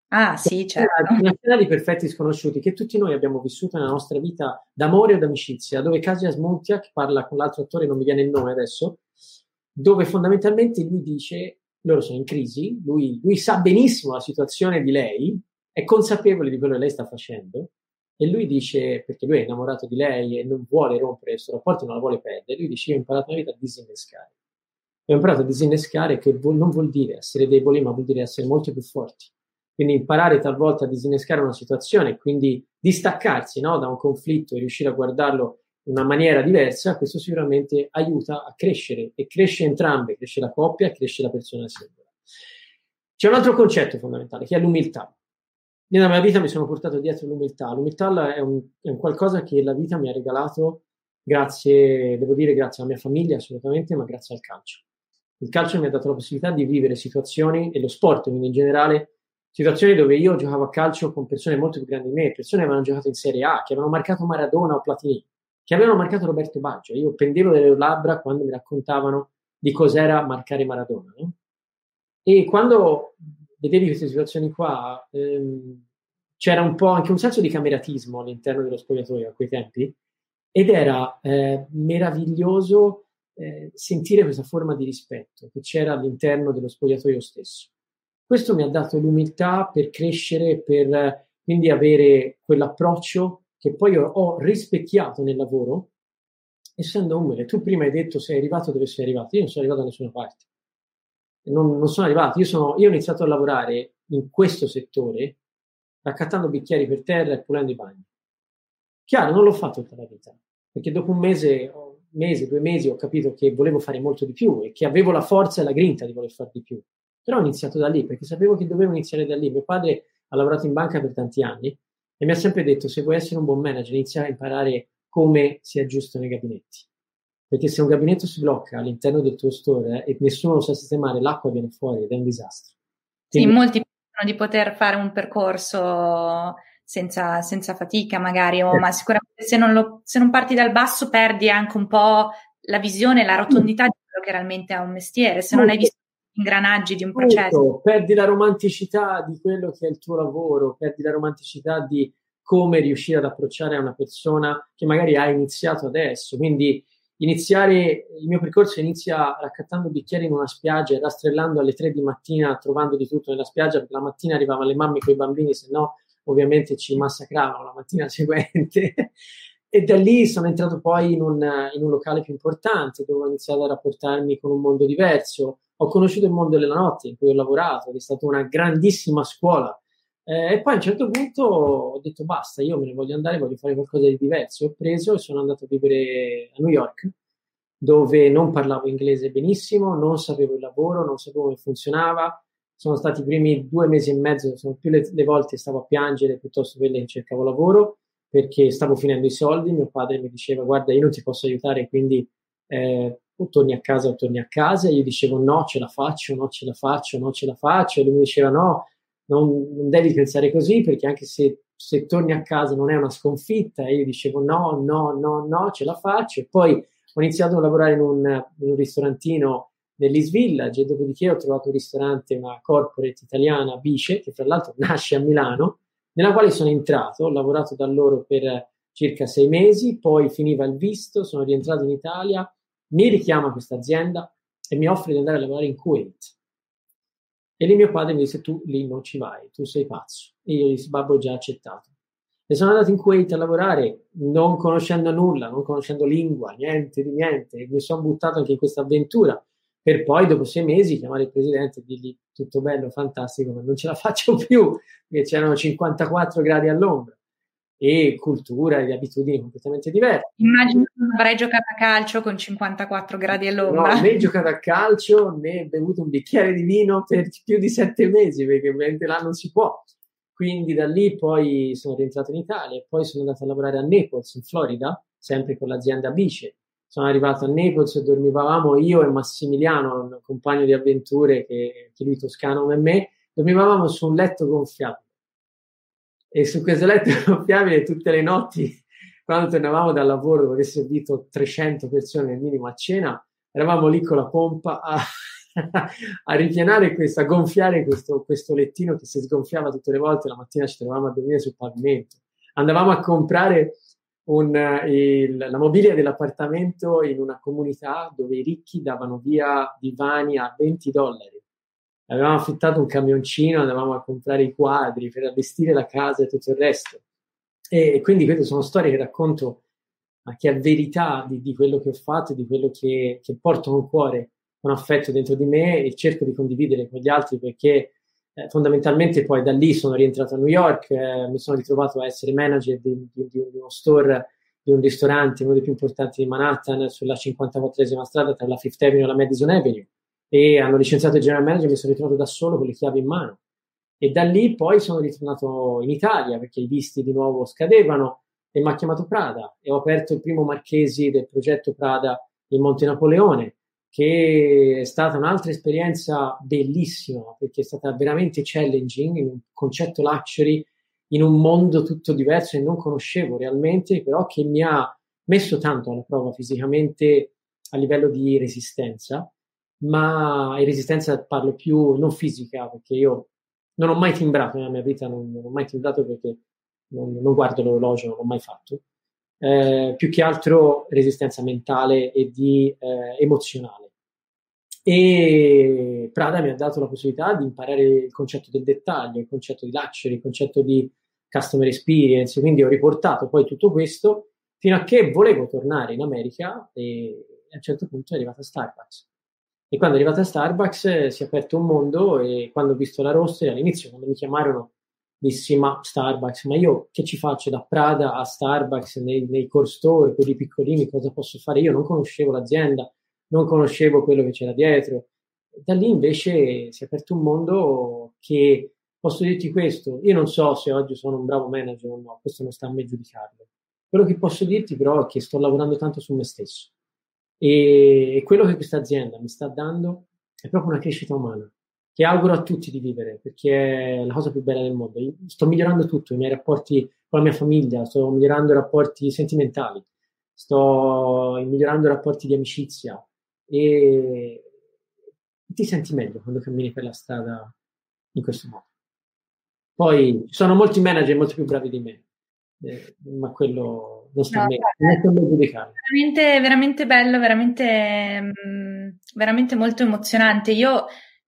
Ah, sì, certo. Una scena di perfetti sconosciuti che tutti noi abbiamo vissuto nella nostra vita d'amore o d'amicizia, dove Kasia Smontiak parla con l'altro attore, non mi viene il nome adesso, dove fondamentalmente lui dice loro sono in crisi, lui, lui sa benissimo la situazione di lei, è consapevole di quello che lei sta facendo e lui dice, perché lui è innamorato di lei e non vuole rompere questo rapporto, non la vuole perdere, lui dice io ho imparato nella vita a disinnescare. Ho imparato a disinnescare che non vuol dire essere deboli, ma vuol dire essere molto più forti. Quindi imparare talvolta a disinnescare una situazione, quindi distaccarsi no, da un conflitto e riuscire a guardarlo una maniera diversa, questo sicuramente aiuta a crescere e cresce entrambe, cresce la coppia e cresce la persona singola. C'è un altro concetto fondamentale che è l'umiltà. nella mia vita mi sono portato dietro l'umiltà. L'umiltà è un, è un qualcosa che la vita mi ha regalato grazie, devo dire, grazie alla mia famiglia assolutamente, ma grazie al calcio. Il calcio mi ha dato la possibilità di vivere situazioni, e lo sport quindi in generale, situazioni dove io giocavo a calcio con persone molto più grandi di me, persone che avevano giocato in Serie A, che avevano marcato Maradona o Platini, che avevano marcato Roberto Baggio. Io pendevo delle labbra quando mi raccontavano di cos'era marcare Maradona. No? E quando vedevi queste situazioni qua, ehm, c'era un po' anche un senso di cameratismo all'interno dello spogliatoio a quei tempi, ed era eh, meraviglioso eh, sentire questa forma di rispetto che c'era all'interno dello spogliatoio stesso. Questo mi ha dato l'umiltà per crescere, per quindi avere quell'approccio che poi ho, rispecchiato nel lavoro, essendo umile. Tu prima hai detto sei arrivato dove sei arrivato, io non sono arrivato da nessuna parte. Non, non sono arrivato, io, sono, io ho iniziato a lavorare in questo settore raccattando bicchieri per terra e pulendo i bagni. Chiaro, non l'ho fatto tutta la vita, perché dopo un mese, mese, due mesi ho capito che volevo fare molto di più e che avevo la forza e la grinta di voler fare di più. Però ho iniziato da lì perché sapevo che dovevo iniziare da lì. Mio padre ha lavorato in banca per tanti anni e mi ha sempre detto: se vuoi essere un buon manager, inizia a imparare come sia giusto nei gabinetti. Perché se un gabinetto si blocca all'interno del tuo store e nessuno lo sa sistemare, l'acqua viene fuori ed è un disastro. Quindi, sì, molti pensano di poter fare un percorso senza, senza fatica, magari, o, eh. ma sicuramente se non, lo, se non parti dal basso perdi anche un po' la visione, la rotondità di quello che realmente è un mestiere. Se non hai visto ingranaggi di un processo. Perdi la romanticità di quello che è il tuo lavoro, perdi la romanticità di come riuscire ad approcciare a una persona che magari ha iniziato adesso. Quindi iniziare, il mio percorso inizia raccattando bicchieri in una spiaggia e rastrellando alle tre di mattina, trovando di tutto nella spiaggia, perché la mattina arrivavano le mamme con i bambini, se no ovviamente ci massacravano la mattina [laughs] seguente. E da lì sono entrato poi in un, in un, locale più importante dove ho iniziato a rapportarmi con un mondo diverso. Ho conosciuto il mondo della notte in cui ho lavorato, che è stata una grandissima scuola. Eh, e poi a un certo punto ho detto basta, io me ne voglio andare, voglio fare qualcosa di diverso. Ho preso e sono andato a vivere a New York, dove non parlavo inglese benissimo, non sapevo il lavoro, non sapevo come funzionava. Sono stati i primi due mesi e mezzo, sono più le, le volte stavo a piangere piuttosto che che cercavo lavoro perché stavo finendo i soldi, mio padre mi diceva guarda io non ti posso aiutare, quindi eh, o torni a casa o torni a casa, io dicevo no, ce la faccio, no, ce la faccio, no, ce la faccio, e lui mi diceva no, non, non devi pensare così perché anche se, se, torni a casa non è una sconfitta, e io dicevo no, no, no, no, ce la faccio, e poi ho iniziato a lavorare in un, in un ristorantino nell'East Village e dopodiché ho trovato un ristorante, una corporate italiana, Bice, che fra l'altro [laughs] nasce a Milano, nella quale sono entrato, ho lavorato da loro per circa sei mesi, poi finiva il visto, sono rientrato in Italia, mi richiama questa azienda e mi offre di andare a lavorare in Kuwait. E lì mio padre mi disse, tu lì non ci vai, tu sei pazzo. E io gli dissi, babbo, ho già accettato. E sono andato in Kuwait a lavorare non conoscendo nulla, non conoscendo lingua, niente di niente. Mi sono buttato anche in questa avventura per poi dopo sei mesi chiamare il presidente e dirgli tutto bello, fantastico, ma non ce la faccio [laughs] più, perché c'erano 54 gradi all'ombra e cultura e abitudini completamente diverse. Immagino che non avrai giocato a calcio con 54 gradi all'ombra. No, né giocato a calcio né bevuto un bicchiere di vino per più di sette mesi, perché ovviamente là non si può. Quindi da lì poi sono rientrato in Italia e poi sono andato a lavorare a Naples, in Florida, sempre con l'azienda Bice, sono arrivato a Naples e dormivamo io e Massimiliano, un compagno di avventure che, che lui toscano come me, dormivamo su un letto gonfiabile. E su questo letto [laughs] gonfiabile tutte le notti, quando tornavamo dal lavoro dove avesse servito 300 persone nel minimo a cena, eravamo lì con la pompa a, [laughs] a ripianare questo, a gonfiare questo, questo lettino che si sgonfiava tutte le volte, la mattina ci trovavamo a dormire sul pavimento. Andavamo a comprare un, il, la mobilia dell'appartamento in una comunità dove i ricchi davano via divani a 20 dollari. Avevamo affittato un camioncino, andavamo a comprare i quadri per allestire la casa e tutto il resto. E, e quindi queste sono storie che racconto, ma che è verità di, di, quello che ho fatto, di quello che, che porto con cuore, con affetto dentro di me e cerco di condividere con gli altri perché eh, fondamentalmente poi da lì sono rientrato a New York, eh, mi sono ritrovato a essere manager di, di, di, uno store, di un ristorante, uno dei più importanti di Manhattan, sulla 54esima strada tra la Fifth Avenue e la Madison Avenue. E hanno licenziato il general manager, mi sono ritrovato da solo con le chiavi in mano. E da lì poi sono ritornato in Italia perché i visti di nuovo scadevano e mi ha chiamato Prada e ho aperto il primo Marchesi del progetto Prada in Monte Napoleone, che è stata un'altra esperienza bellissima perché è stata veramente challenging in un concetto luxury in un mondo tutto diverso e non conoscevo realmente, però che mi ha messo tanto alla prova fisicamente a livello di resistenza, ma in resistenza parlo più non fisica, perché io non ho mai timbrato nella mia vita, non, non ho mai timbrato perché non, non, guardo l'orologio, non l'ho mai fatto. Eh, più che altro resistenza mentale e di eh, emozionale. E Prada mi ha dato la possibilità di imparare il concetto del dettaglio, il concetto di luxury, il concetto di customer experience, quindi ho riportato poi tutto questo fino a che volevo tornare in America e a un certo punto è arrivata Starbucks. E quando è arrivata Starbucks eh, si è aperto un mondo e quando ho visto la roster all'inizio quando mi chiamarono dissi ma Starbucks, ma io che ci faccio da Prada a Starbucks nei, nei core store, quelli piccolini, cosa posso fare? Io non conoscevo l'azienda, non conoscevo quello che c'era dietro. Da lì invece si è aperto un mondo che Posso dirti questo, io non so se oggi sono un bravo manager o no, questo non sta a me giudicarlo. Quello che posso dirti però è che sto lavorando tanto su me stesso e quello che questa azienda mi sta dando è proprio una crescita umana che auguro a tutti di vivere perché è la cosa più bella del mondo. Io sto migliorando tutto, i miei rapporti con la mia famiglia, sto migliorando i rapporti sentimentali, sto migliorando i rapporti di amicizia e ti senti meglio quando cammini per la strada in questo modo. Poi ci sono molti manager molto più bravi di me, eh, ma quello non sta no, me, non me. Veramente, veramente bello, veramente, mm, veramente molto emozionante. Io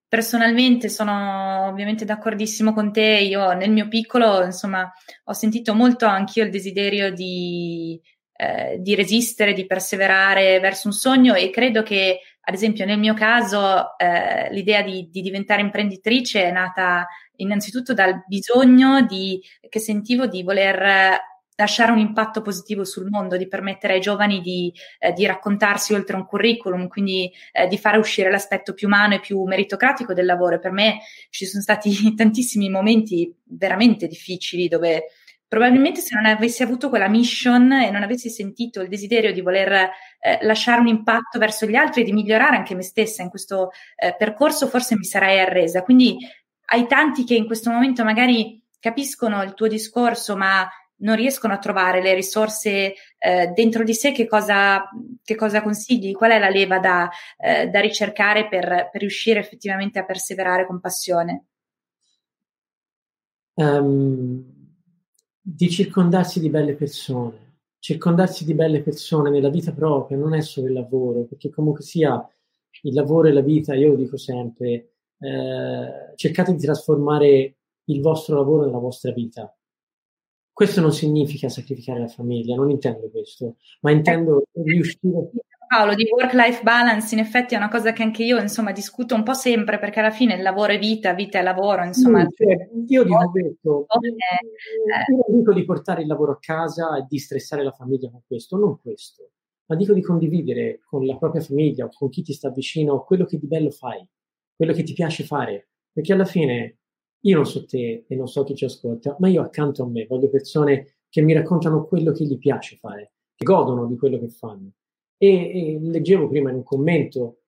personalmente sono ovviamente d'accordissimo con te. Io nel mio piccolo, insomma, ho sentito molto anch'io il desiderio di, eh, di resistere, di perseverare verso un sogno e credo che, ad esempio, nel mio caso, eh, l'idea di, di diventare imprenditrice è nata innanzitutto dal bisogno di, che sentivo di voler lasciare un impatto positivo sul mondo, di permettere ai giovani di, eh, di raccontarsi oltre un curriculum, quindi eh, di fare uscire l'aspetto più umano e più meritocratico del lavoro. Per me ci sono stati [laughs] tantissimi momenti veramente difficili dove probabilmente se non avessi avuto quella mission e non avessi sentito il desiderio di voler eh, lasciare un impatto verso gli altri e di migliorare anche me stessa in questo eh, percorso, forse mi sarei arresa. Quindi ai tanti che in questo momento magari capiscono il tuo discorso, ma non riescono a trovare le risorse eh, dentro di sé, che cosa, che cosa, consigli? Qual è la leva da, eh, da ricercare per, per, riuscire effettivamente a perseverare con passione? Um, di circondarsi di belle persone. Circondarsi di belle persone nella vita propria non è solo il lavoro, perché comunque sia il lavoro e la vita, io lo dico sempre, eh, cercate di trasformare il vostro lavoro nella vostra vita. Questo non significa sacrificare la famiglia, non intendo questo, ma intendo riuscire. Paolo, di work-life balance in effetti è una cosa che anche io insomma discuto un po' sempre perché alla fine il lavoro è vita, vita è lavoro, insomma. Sì, cioè, io dico questo, eh, io non dico di portare il lavoro a casa e di stressare la famiglia con questo, non questo, ma dico di condividere con la propria famiglia o con chi ti sta vicino quello che di bello fai quello che ti piace fare, perché alla fine io non so te e non so chi ci ascolta, ma io accanto a me voglio persone che mi raccontano quello che gli piace fare, che godono di quello che fanno. E, e leggevo prima in un commento,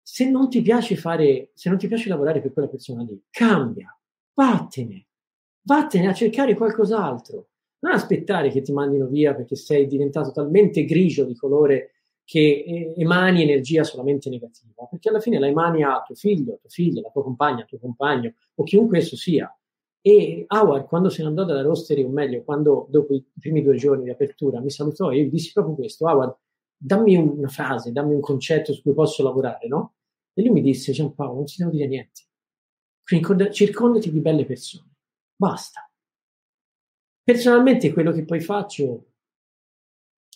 se non ti piace fare, se non ti piace lavorare per quella persona lì, cambia, vattene, vattene a cercare qualcos'altro. Non aspettare che ti mandino via perché sei diventato talmente grigio di colore che emani energia solamente negativa, perché alla fine la emani a tuo figlio, tua figlia, la tua compagna, tuo compagno o chiunque esso sia. E Howard, quando se ne andò dalla rostery, o meglio, quando dopo i primi due giorni di apertura mi salutò, io gli dissi proprio questo: Howard, dammi una frase, dammi un concetto su cui posso lavorare, no? E lui mi disse: Giampaolo, non ti devo dire niente. Circondati di belle persone. Basta. Personalmente, quello che poi faccio,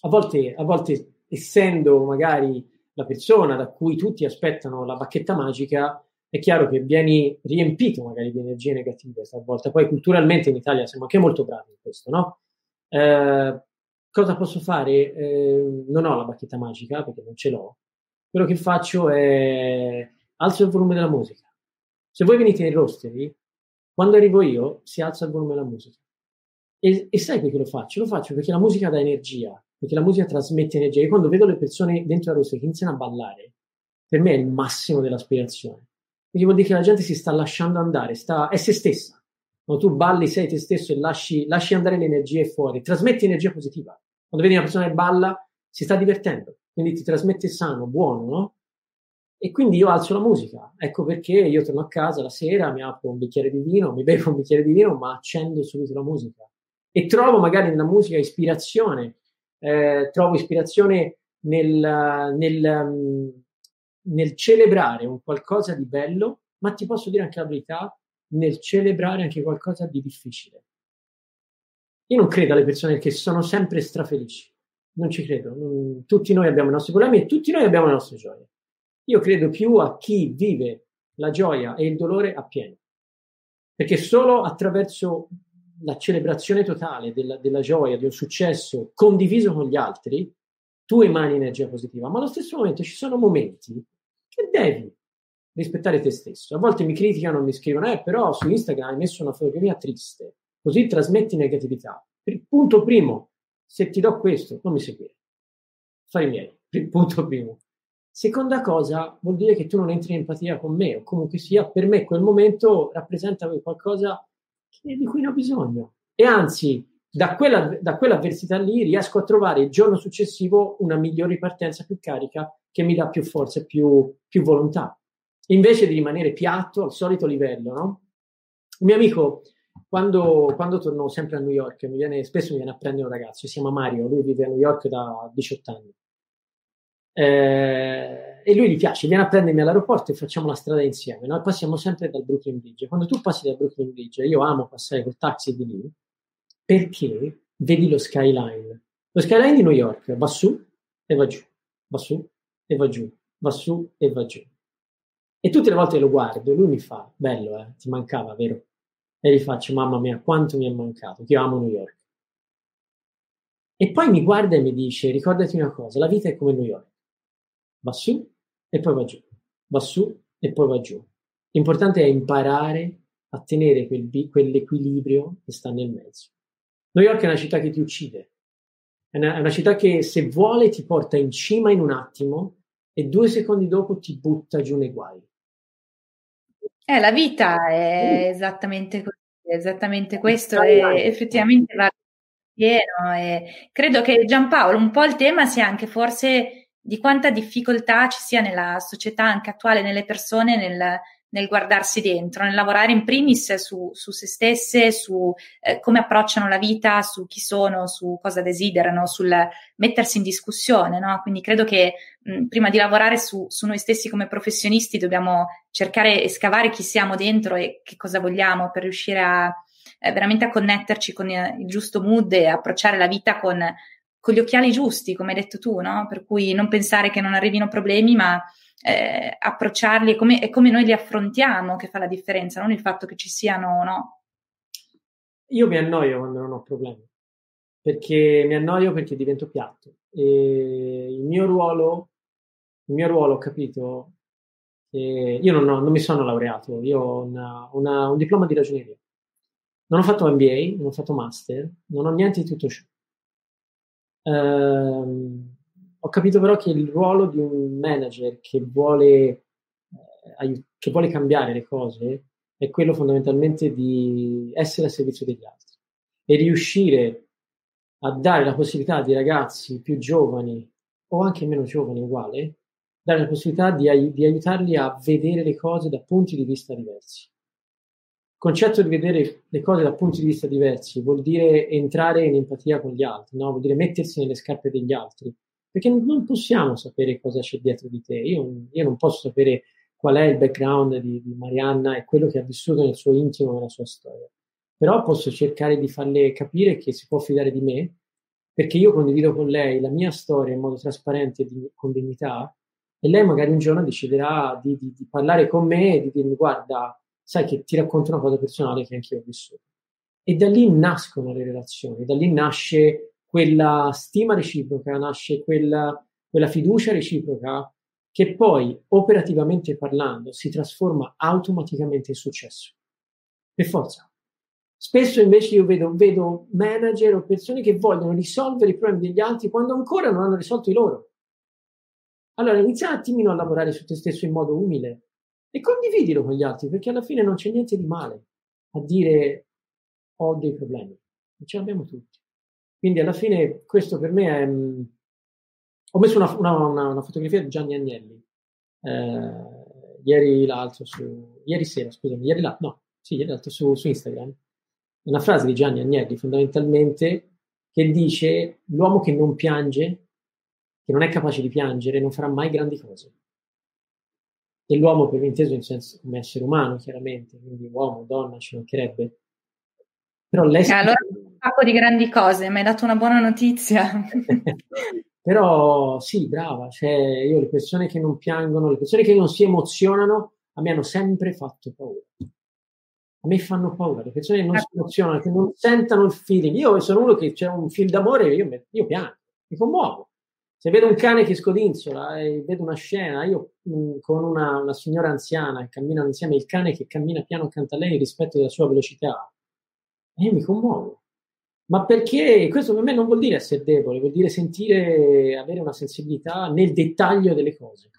a volte, a volte essendo magari la persona da cui tutti aspettano la bacchetta magica, è chiaro che vieni riempito magari di energie negative stavolta. Poi culturalmente in Italia siamo anche molto bravi in questo, no? Eh, cosa posso fare? Eh, non ho la bacchetta magica perché non ce l'ho. Quello che faccio è alzo il volume della musica. Se voi venite in rostery, Quando arrivo io, si alza il volume della musica. E, e sai perché lo faccio? Lo faccio perché la musica dà energia, perché la musica trasmette energia. E quando vedo le persone dentro la rossa che iniziano a ballare, per me è il massimo dell'aspirazione. Quindi vuol dire che la gente si sta lasciando andare, sta, è se stessa. Quando tu balli, sei te stesso e lasci, lasci andare l'energia fuori, trasmetti energia positiva. Quando vedi una persona che balla, si sta divertendo, quindi ti trasmette sano, buono, no? E quindi io alzo la musica. Ecco perché io torno a casa la sera, mi apro un bicchiere di vino, mi bevo un bicchiere di vino, ma accendo subito la musica. E trovo magari nella musica ispirazione, eh, trovo ispirazione nel, nel, mm, nel celebrare un qualcosa di bello, ma ti posso dire anche la verità, nel celebrare anche qualcosa di difficile. Io non credo alle persone che sono sempre strafelici, non ci credo. Tutti noi abbiamo i nostri problemi e tutti noi abbiamo le nostre gioie. Io credo più a chi vive la gioia e il dolore appieno. Perché solo attraverso la celebrazione totale della, della, gioia, di un successo condiviso con gli altri, tu emani energia positiva. Ma allo stesso momento ci sono momenti che devi rispettare te stesso. A volte mi criticano, mi scrivono, eh, però su Instagram hai messo una fotografia triste, così trasmetti negatività. Punto primo, se ti do questo, non mi seguire. Fai i miei. Punto primo. Seconda cosa, vuol dire che tu non entri in empatia con me, o comunque sia, per me quel momento rappresenta qualcosa di cui ne ho bisogno. E anzi, da, quella, da quell'avversità lì riesco a trovare il giorno successivo una migliore ripartenza più carica che mi dà più forza e più, più volontà. Invece di rimanere piatto al solito livello, no? Un mio amico, quando, quando torno sempre a New York, mi viene, spesso mi viene a prendere un ragazzo, si chiama Mario, lui vive a New York da 18 anni eh, e lui gli piace, viene a prendermi all'aeroporto e facciamo la strada insieme. Noi passiamo sempre dal Brooklyn Bridge. Quando tu passi dal Brooklyn Bridge, io amo passare col taxi di lì perché vedi lo skyline. Lo skyline di New York va su e va giù, va su e va giù, va su e va giù. E tutte le volte lo guardo lui mi fa, bello, eh, ti mancava, vero? E gli faccio, mamma mia, quanto mi è mancato, ti amo New York. E poi mi guarda e mi dice, ricordati una cosa, la vita è come New York va su e poi va giù, va su e poi va giù. L'importante è imparare a tenere quel, quell'equilibrio che sta nel mezzo. New York è una città che ti uccide, è una, è una città che se vuole ti porta in cima in un attimo e due secondi dopo ti butta giù nei guai. Eh, la vita è esattamente così, esattamente questo, e effettivamente va pieno. E credo che Giampaolo, un po' il tema sia anche forse di quanta difficoltà ci sia nella società anche attuale, nelle persone, nel, nel guardarsi dentro, nel lavorare in primis su, su se stesse, su eh, come approcciano la vita, su chi sono, su cosa desiderano, sul mettersi in discussione. No? Quindi credo che mh, prima di lavorare su, su, noi stessi come professionisti dobbiamo cercare e scavare chi siamo dentro e che cosa vogliamo per riuscire a eh, veramente a connetterci con il giusto mood e approcciare la vita con con gli occhiali giusti, come hai detto tu, no? Per cui non pensare che non arrivino problemi, ma eh, approcciarli e come, come, noi li affrontiamo che fa la differenza, non il fatto che ci siano, no? Io mi annoio quando non ho problemi, perché mi annoio perché divento piatto. E il mio ruolo, il mio ruolo, ho capito, io non, ho, non, mi sono laureato, io ho una, una, un diploma di ragioneria. Non ho fatto MBA, non ho fatto master, non ho niente di tutto ciò. Ehm, ho capito però che il ruolo di un manager che vuole, eh, che vuole cambiare le cose è quello fondamentalmente di essere a servizio degli altri e riuscire a dare la possibilità di ragazzi più giovani o anche meno giovani uguale, dare la possibilità di, ai- di aiutarli a vedere le cose da punti di vista diversi concetto di vedere le cose da punti di vista diversi vuol dire entrare in empatia con gli altri, no? vuol dire mettersi nelle scarpe degli altri, perché non possiamo sapere cosa c'è dietro di te. Io, io non posso sapere qual è il background di, di, Marianna e quello che ha vissuto nel suo intimo, nella sua storia, però posso cercare di farle capire che si può fidare di me, perché io condivido con lei la mia storia in modo trasparente e con dignità, e lei magari un giorno deciderà di, di, di parlare con me e di dirmi guarda, sai che ti racconto una cosa personale che anche io ho vissuto. E da lì nascono le relazioni, da lì nasce quella stima reciproca, nasce quella, quella fiducia reciproca che poi operativamente parlando si trasforma automaticamente in successo. per forza. Spesso invece io vedo, vedo manager o persone che vogliono risolvere i problemi degli altri quando ancora non hanno risolto i loro. Allora inizia un attimino a lavorare su te stesso in modo umile e condividilo con gli altri, perché alla fine non c'è niente di male a dire ho dei problemi, ce li abbiamo tutti. Quindi alla fine questo per me è... Mm, ho messo una, una, una, una fotografia di Gianni Agnelli eh, ieri l'altro su... ieri sera, scusami, ieri l'altro, no, sì, ieri l'altro su, su Instagram. Una frase di Gianni Agnelli fondamentalmente che dice l'uomo che non piange, che non è capace di piangere, non farà mai grandi cose e l'uomo per inteso in senso come essere umano, chiaramente, quindi uomo, donna, ci mancherebbe. Però lei... Eh, allora un sacco di grandi cose, mi hai dato una buona notizia. [laughs] Però sì, brava, cioè io le persone che non piangono, le persone che non si emozionano, a me hanno sempre fatto paura. A me fanno paura, le persone che non si ecco. emozionano, che non sentono il feeling. Io sono uno che c'è un film d'amore, io, io piango, mi commuovo se vedo un cane che scodinzola e vedo una scena, io mh, mm, con una, una, signora anziana che camminano insieme, il cane che cammina piano accanto a lei rispetto alla sua velocità, e io mi commuovo. Ma perché questo per me non vuol dire essere debole, vuol dire sentire, avere una sensibilità nel dettaglio delle cose.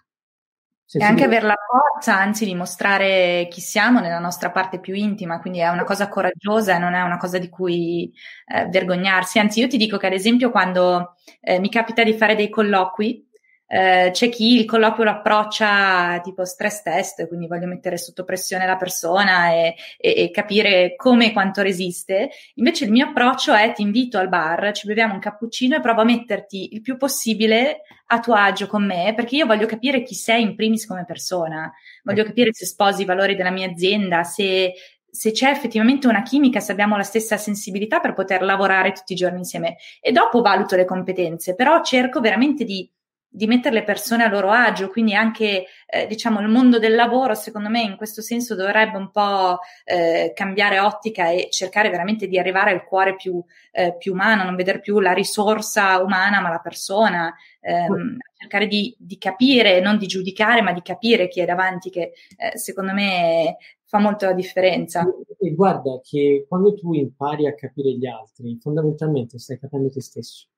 E anche avere la forza, anzi, di mostrare chi siamo nella nostra parte più intima, quindi è una cosa coraggiosa e non è una cosa di cui eh, vergognarsi. Anzi, io ti dico che, ad esempio, quando eh, mi capita di fare dei colloqui, eh, c'è chi il colloquio lo approccia tipo stress test, quindi voglio mettere sotto pressione la persona e, e, e, capire come e quanto resiste. Invece il mio approccio è ti invito al bar, ci beviamo un cappuccino e provo a metterti il più possibile a tuo agio con me, perché io voglio capire chi sei in primis come persona, voglio capire se sposi i valori della mia azienda, se, se c'è effettivamente una chimica, se abbiamo la stessa sensibilità per poter lavorare tutti i giorni insieme. E dopo valuto le competenze, però cerco veramente di di mettere le persone a loro agio, quindi anche eh, diciamo il mondo del lavoro secondo me in questo senso dovrebbe un po' eh, cambiare ottica e cercare veramente di arrivare al cuore più, eh, più umano, non vedere più la risorsa umana ma la persona, ehm, cercare di, di, capire, non di giudicare ma di capire chi è davanti che eh, secondo me fa molto la differenza. E guarda che quando tu impari a capire gli altri, fondamentalmente stai capendo te stesso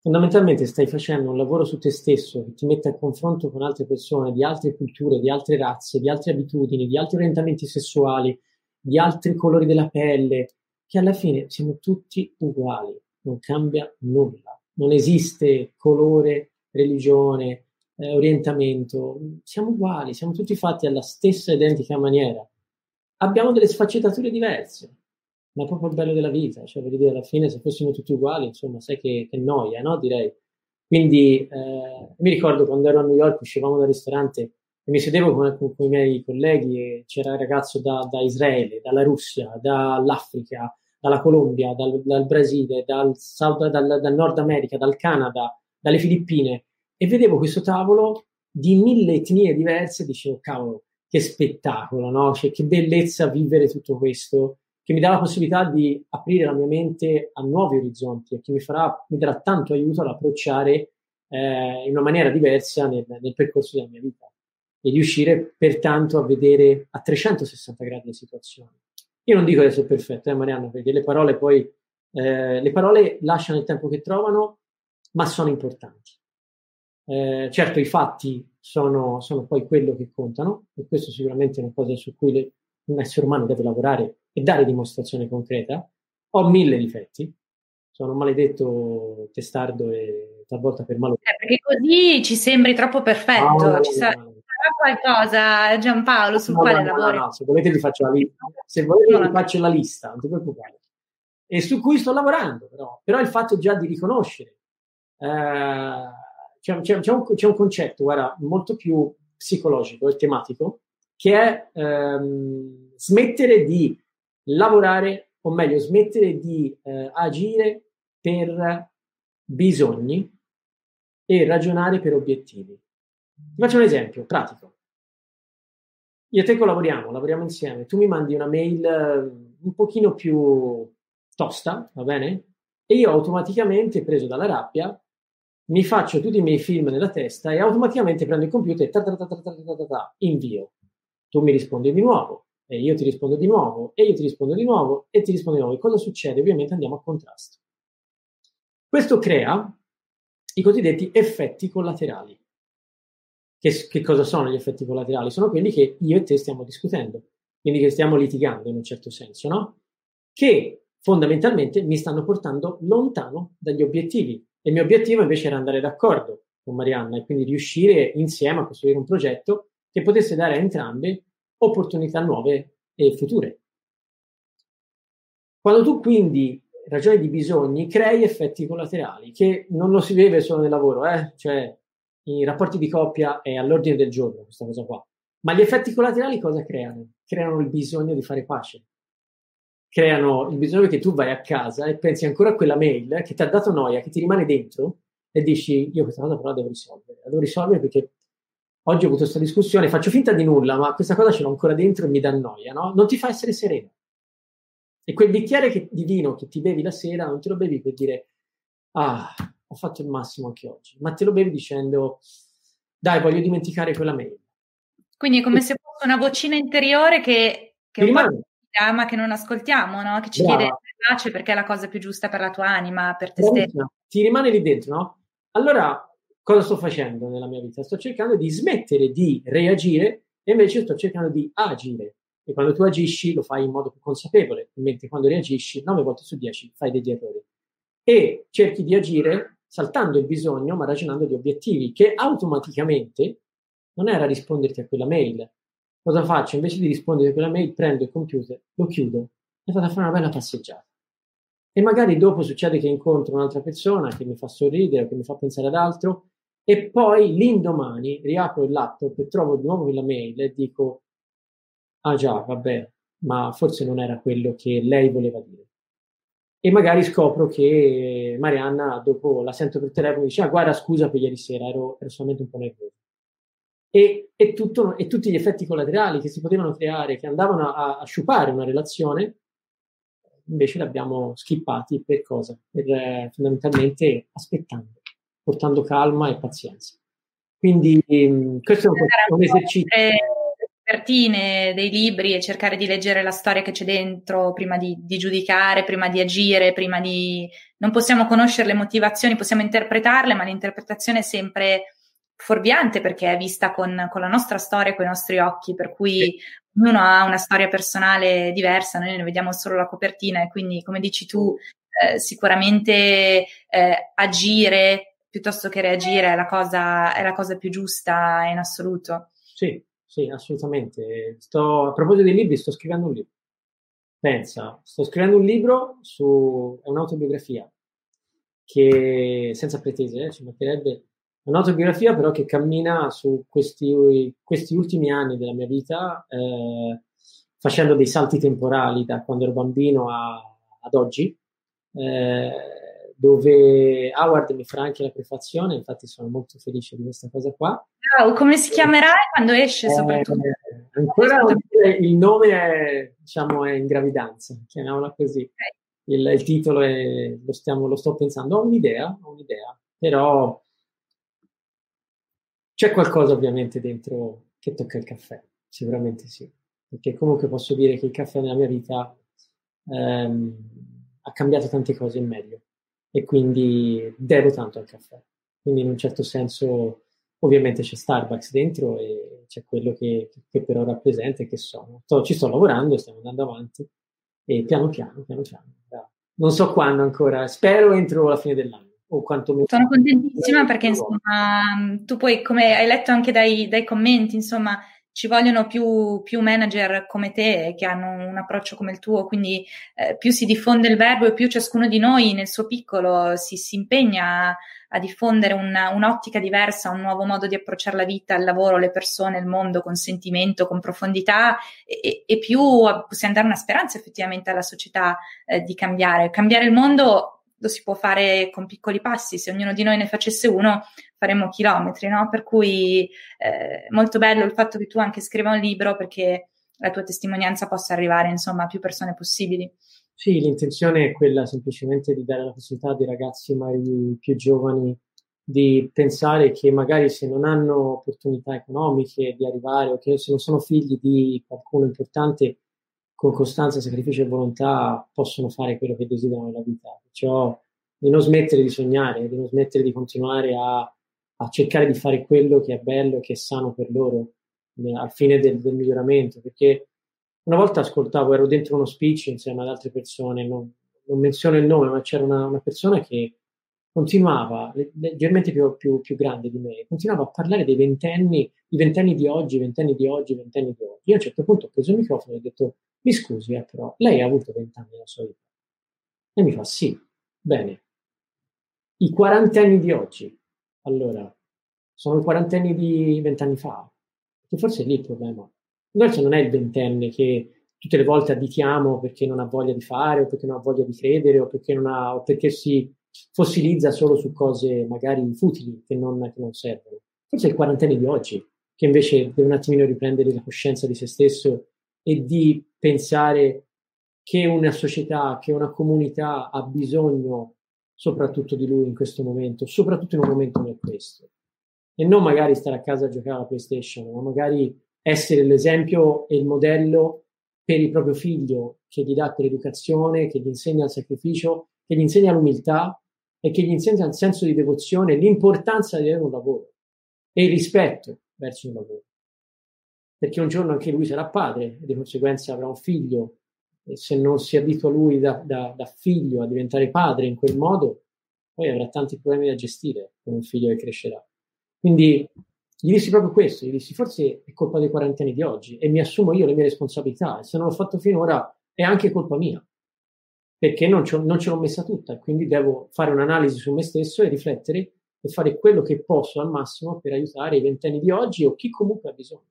fondamentalmente stai facendo un lavoro su te stesso che ti mette a confronto con altre persone di altre culture, di altre razze, di altre abitudini, di altri orientamenti sessuali, di altri colori della pelle, che alla fine siamo tutti uguali, non cambia nulla. Non esiste colore, religione, eh, orientamento, siamo uguali, siamo tutti fatti alla stessa identica maniera. Abbiamo delle sfaccettature diverse, ma è proprio il bello della vita, cioè voglio dire, alla fine se fossimo tutti uguali, insomma, sai che, che noia, no? Direi. Quindi eh, mi ricordo quando ero a New York, uscivamo dal ristorante e mi sedevo con, con, con i miei colleghi e c'era un ragazzo da, da, Israele, dalla Russia, dall'Africa, dalla Colombia, dal, dal Brasile, dal, South, dal, dal Nord America, dal Canada, dalle Filippine e vedevo questo tavolo di mille etnie diverse e dicevo, cavolo, che spettacolo, no? Cioè, che bellezza vivere tutto questo che mi dà la possibilità di aprire la mia mente a nuovi orizzonti e che mi, farà, mi darà tanto aiuto ad approcciare eh, in una maniera diversa nel, nel, percorso della mia vita e riuscire pertanto a vedere a 360 gradi le situazioni. Io non dico di essere perfetto, eh, Marianna, perché le parole poi, eh, le parole lasciano il tempo che trovano, ma sono importanti. Eh, certo, i fatti sono, sono, poi quello che contano, e questo sicuramente è una cosa su cui le, un essere umano deve lavorare e dare dimostrazione concreta. Ho mille difetti, sono un maledetto testardo e talvolta per malo. Eh, perché così ci sembri troppo perfetto, no, no, ci sarà qualcosa Giampaolo sul quale lavori. No, se volete vi faccio la lista, se volete vi faccio la lista, non ti preoccupare. E su cui sto lavorando però, però il fatto già di riconoscere eh, c'è, c'è, c'è, un, c'è, un, concetto, guarda, molto più psicologico e tematico, che è ehm, smettere di lavorare, o meglio, smettere di eh, agire per bisogni e ragionare per obiettivi. Ti faccio un esempio pratico. Io e te collaboriamo, lavoriamo insieme, tu mi mandi una mail eh, un pochino più tosta, va bene? E io automaticamente, preso dalla rabbia, mi faccio tutti i miei film nella testa e automaticamente prendo il computer e invio. Tu mi rispondi di nuovo, e io ti rispondo di nuovo, e io ti rispondo di nuovo, e ti rispondo di nuovo. E cosa succede? Ovviamente andiamo a contrasto. Questo crea i cosiddetti effetti collaterali. Che, che, cosa sono gli effetti collaterali? Sono quelli che io e te stiamo discutendo, quindi che stiamo litigando in un certo senso, no? Che fondamentalmente mi stanno portando lontano dagli obiettivi. E il mio obiettivo invece era andare d'accordo con Marianna e quindi riuscire insieme a costruire un progetto che potesse dare a entrambe opportunità nuove e future. Quando tu quindi ragioni di bisogni, crei effetti collaterali che non lo si vede solo nel lavoro, eh? cioè i rapporti di coppia è all'ordine del giorno questa cosa qua. Ma gli effetti collaterali cosa creano? Creano il bisogno di fare pace. Creano il bisogno che tu vai a casa e pensi ancora a quella mail che ti ha dato noia, che ti rimane dentro e dici io questa cosa però la devo risolvere. La devo risolvere perché oggi ho avuto questa discussione, faccio finta di nulla, ma questa cosa ce l'ho ancora dentro e mi dà noia, no? Non ti fa essere sereno. E quel bicchiere che, di vino che ti bevi la sera non te lo bevi per dire ah, ho fatto il massimo anche oggi, ma te lo bevi dicendo dai, voglio dimenticare quella mail. Quindi è come se fosse una vocina interiore che, che rimane. ma che non ascoltiamo, no? Che ci Brava. chiede pace perché è la cosa più giusta per la tua anima, per te stesso. Ti rimane lì dentro, no? Allora, cosa sto facendo nella mia vita? Sto cercando di smettere di reagire e invece sto cercando di agire. E quando tu agisci lo fai in modo più consapevole, mentre quando reagisci 9 volte su 10 fai degli errori. E cerchi di agire saltando il bisogno, ma ragionando di obiettivi, che automaticamente non era risponderti a quella mail. Cosa faccio? Invece di rispondere a quella mail, prendo il computer, lo chiudo e vado a fare una bella passeggiata. E magari dopo succede che incontro un'altra persona che mi fa sorridere, che mi fa pensare ad altro, e poi l'indomani riapro il laptop e trovo di nuovo quella mail e dico ah già, vabbè, ma forse non era quello che lei voleva dire. E magari scopro che Marianna, dopo la sento per telefono, dice, ah guarda, scusa per ieri sera, ero, ero solamente un po' nervoso. E, e, tutto, e, tutti gli effetti collaterali che si potevano creare, che andavano a, a sciupare una relazione, invece li abbiamo skippati per cosa? Per eh, fondamentalmente aspettando, portando calma e pazienza. Quindi mm, questo è un, un esercizio copertine dei libri e cercare di leggere la storia che c'è dentro prima di, di, giudicare, prima di agire, prima di... Non possiamo conoscere le motivazioni, possiamo interpretarle, ma l'interpretazione è sempre fuorviante perché è vista con, con la nostra storia, con i nostri occhi, per cui sì. ognuno ha una storia personale diversa, noi ne vediamo solo la copertina e quindi, come dici tu, eh, sicuramente eh, agire piuttosto che reagire è la, cosa, è la cosa più giusta in assoluto. Sì, sì, assolutamente. Sto, a proposito dei libri, sto scrivendo un libro. Pensa, sto scrivendo un libro su un'autobiografia che senza pretese, eh, ci mancherebbe, è un'autobiografia però che cammina su questi, questi ultimi anni della mia vita, eh, facendo dei salti temporali da quando ero bambino a, ad oggi. Eh, dove Howard mi farà anche la prefazione, infatti sono molto felice di questa cosa qua. Wow, come si chiamerà quando esce eh, soprattutto? ancora il nome è, diciamo, è in gravidanza, chiamiamola così. Okay. Il, il, titolo è, lo, stiamo, lo sto pensando, ho un'idea, ho un'idea, però c'è qualcosa ovviamente dentro che tocca il caffè, sicuramente sì, perché comunque posso dire che il caffè nella mia vita ehm, ha cambiato tante cose in meglio e quindi devo tanto al caffè. Quindi in un certo senso ovviamente c'è Starbucks dentro e c'è quello che, che però rappresenta e che sono. Ci sto lavorando, stiamo andando avanti e piano piano, piano piano. Non so quando ancora, spero entro la fine dell'anno. O quantomeno... Sono contentissima perché insomma tu poi, come hai letto anche dai, dai commenti, insomma, ci vogliono più, più, manager come te che hanno un approccio come il tuo, quindi eh, più si diffonde il verbo e più ciascuno di noi nel suo piccolo si, si impegna a, a diffondere una, un'ottica diversa, un nuovo modo di approcciare la vita, il lavoro, le persone, il mondo con sentimento, con profondità e, e più possiamo dare una speranza effettivamente alla società eh, di cambiare. Cambiare il mondo lo si può fare con piccoli passi, se ognuno di noi ne facesse uno faremmo chilometri, no? Per cui eh, molto bello il fatto che tu anche scriva un libro perché la tua testimonianza possa arrivare insomma a più persone possibili. Sì, l'intenzione è quella semplicemente di dare la possibilità ai ragazzi mai più giovani di pensare che magari se non hanno opportunità economiche di arrivare o che se non sono figli di qualcuno importante, con costanza, sacrificio e volontà possono fare quello che desiderano nella vita. Perciò di non smettere di sognare, di non smettere di continuare a, a cercare di fare quello che è bello che è sano per loro eh, al fine del, del, miglioramento. Perché una volta ascoltavo, ero dentro uno speech insieme ad altre persone, non, non menziono il nome, ma c'era una, una persona che continuava, leggermente più, più, più, grande di me, continuava a parlare dei ventenni, i ventenni di oggi, i ventenni di oggi, i ventenni di oggi. Io a un certo punto ho preso il microfono e ho detto, mi scusi, eh, però lei ha avuto vent'anni nella sua vita? E mi fa, sì, bene. I quarantenni di oggi, allora, sono i quarantenni di vent'anni fa? Che forse è lì il problema. Invece non è il ventenne che tutte le volte additiamo perché non ha voglia di fare, o perché non ha voglia di credere, o perché, ha, o perché si fossilizza solo su cose magari futili che non, che non servono. Forse il quarantenne di oggi, che invece deve un attimino riprendere la coscienza di se stesso e di pensare che una società, che una comunità ha bisogno soprattutto di lui in questo momento, soprattutto in un momento come questo. E non magari stare a casa a giocare alla PlayStation, ma magari essere l'esempio e il modello per il proprio figlio che gli dà l'educazione, che gli insegna il sacrificio, che gli insegna l'umiltà e che gli insegna il senso di devozione, l'importanza di avere un lavoro e il rispetto verso un lavoro. Perché un giorno anche lui sarà padre e di conseguenza avrà un figlio e se non si abitua lui da, da, da figlio a diventare padre in quel modo, poi avrà tanti problemi da gestire con un figlio che crescerà. Quindi gli dissi proprio questo, gli dissi forse è colpa dei quarantenni di oggi e mi assumo io le mie responsabilità e se non l'ho fatto finora è anche colpa mia perché non, non ce l'ho messa tutta e quindi devo fare un'analisi su me stesso e riflettere e fare quello che posso al massimo per aiutare i ventenni di oggi o chi comunque ha bisogno.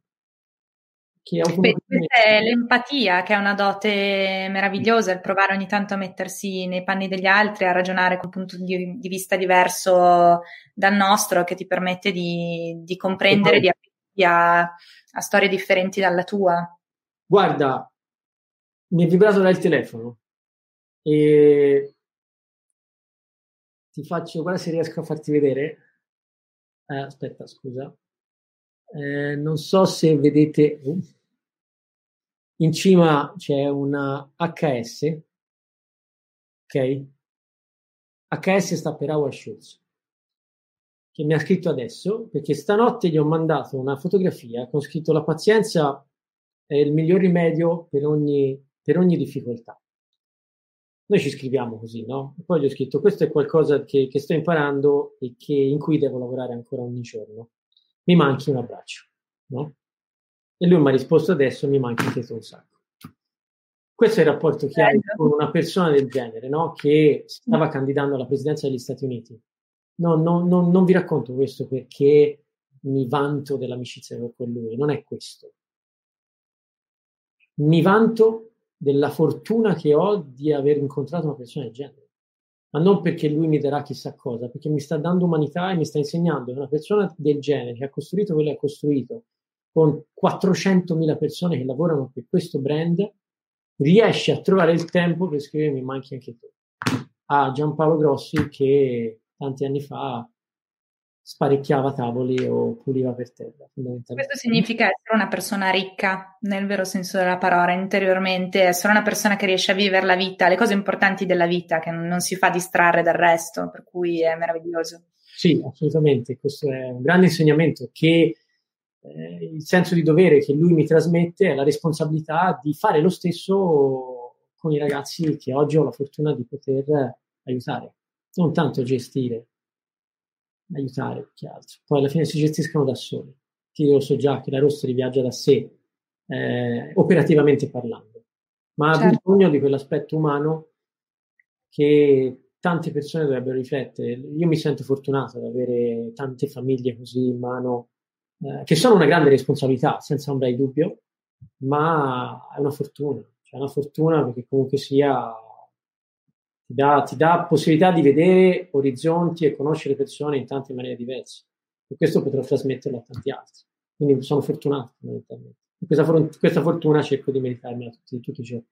Questa è l'empatia, che è una dote meravigliosa, il provare ogni tanto a mettersi nei panni degli altri, a ragionare con un punto di, di vista diverso dal nostro, che ti permette di, di comprendere, di aprirti a, a storie differenti dalla tua. Guarda, mi è vibrato dal telefono e ti faccio, guarda se riesco a farti vedere. Eh, aspetta, scusa. Eh, non so se vedete, uh, in cima c'è una HS, ok? HS sta per Howard Schultz, che mi ha scritto adesso, perché stanotte gli ho mandato una fotografia con scritto la pazienza è il miglior rimedio per ogni, per ogni difficoltà noi ci scriviamo così, no? E poi gli ho scritto, questo è qualcosa che, che sto imparando e che, in cui devo lavorare ancora ogni giorno. Mi manchi un abbraccio, no? E lui mi ha risposto adesso, mi manchi anche tu un sacco. Questo è il rapporto che hai con una persona del genere, no? Che stava candidando alla presidenza degli Stati Uniti. No, no, no, non vi racconto questo perché mi vanto dell'amicizia con lui, non è questo. Mi vanto della fortuna che ho di aver incontrato una persona del genere. Ma non perché lui mi darà chissà cosa, perché mi sta dando umanità e mi sta insegnando che una persona del genere che ha costruito quello che ha costruito, con 400.000 persone che lavorano per questo brand, riesce a trovare il tempo per scrivermi manchi anche tu. A Giampaolo Grossi che tanti anni fa sparecchiava tavoli o puliva per terra. Questo significa essere una persona ricca, nel vero senso della parola, interiormente, essere una persona che riesce a vivere la vita, le cose importanti della vita, che non si fa distrarre dal resto, per cui è meraviglioso. Sì, assolutamente, questo è un grande insegnamento che eh, il senso di dovere che lui mi trasmette è la responsabilità di fare lo stesso con i ragazzi che oggi ho la fortuna di poter aiutare, non tanto gestire, aiutare più che altro. Poi alla fine si gestiscono da soli. Io so già che la Rossi viaggia da sé, eh, operativamente parlando, ma certo. ha bisogno di quell'aspetto umano che tante persone dovrebbero riflettere. Io mi sento fortunato ad avere tante famiglie così in mano, eh, che sono una grande responsabilità, senza ombra di dubbio, ma è una fortuna. Cioè, è una fortuna perché comunque sia ti dà, ti dà possibilità di vedere orizzonti e conoscere persone in tante maniere diverse. E questo potrò trasmetterlo a tanti altri. Quindi sono fortunato fondamentalmente. Questa, questa, fortuna cerco di meritarmi tutti, tutti i giorni.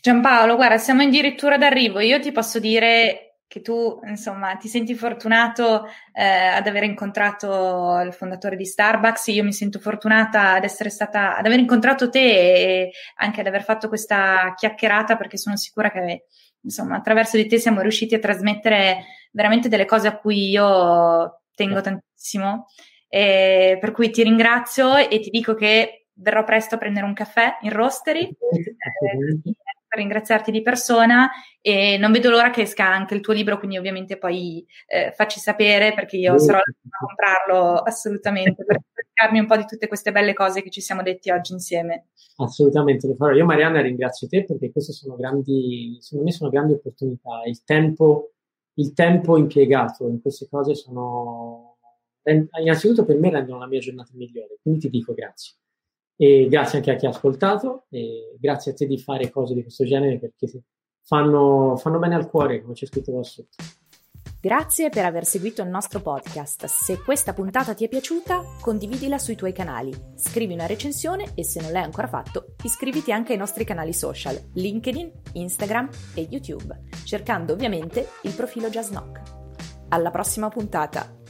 Giampaolo, guarda, siamo addirittura d'arrivo. Io ti posso dire che tu, insomma, ti senti fortunato eh, ad aver incontrato il fondatore di Starbucks. Io mi sento fortunata ad essere stata, ad aver incontrato te e anche ad aver fatto questa chiacchierata perché sono sicura che, insomma, attraverso di te siamo riusciti a trasmettere veramente delle cose a cui io tengo tantissimo. E per cui ti ringrazio e ti dico che verrò presto a prendere un caffè in Roastery. Ringraziarti di persona e non vedo l'ora che esca anche il tuo libro, quindi ovviamente poi eh, facci sapere perché io sarò a comprarlo assolutamente per cercarmi un po' di tutte queste belle cose che ci siamo detti oggi insieme. Assolutamente, lo farò. Io Marianna ringrazio te perché queste sono grandi, secondo me sono grandi opportunità. Il tempo, il tempo impiegato in queste cose sono, innanzitutto per me rendono la mia giornata migliore, quindi ti dico grazie. E grazie anche a chi ha ascoltato e grazie a te di fare cose di questo genere perché fanno, fanno bene al cuore, come c'è scritto qua sotto. Grazie per aver seguito il nostro podcast. Se questa puntata ti è piaciuta, condividila sui tuoi canali, scrivi una recensione e se non l'hai ancora fatto, iscriviti anche ai nostri canali social, LinkedIn, Instagram e YouTube, cercando ovviamente il profilo Jazz. Alla prossima puntata!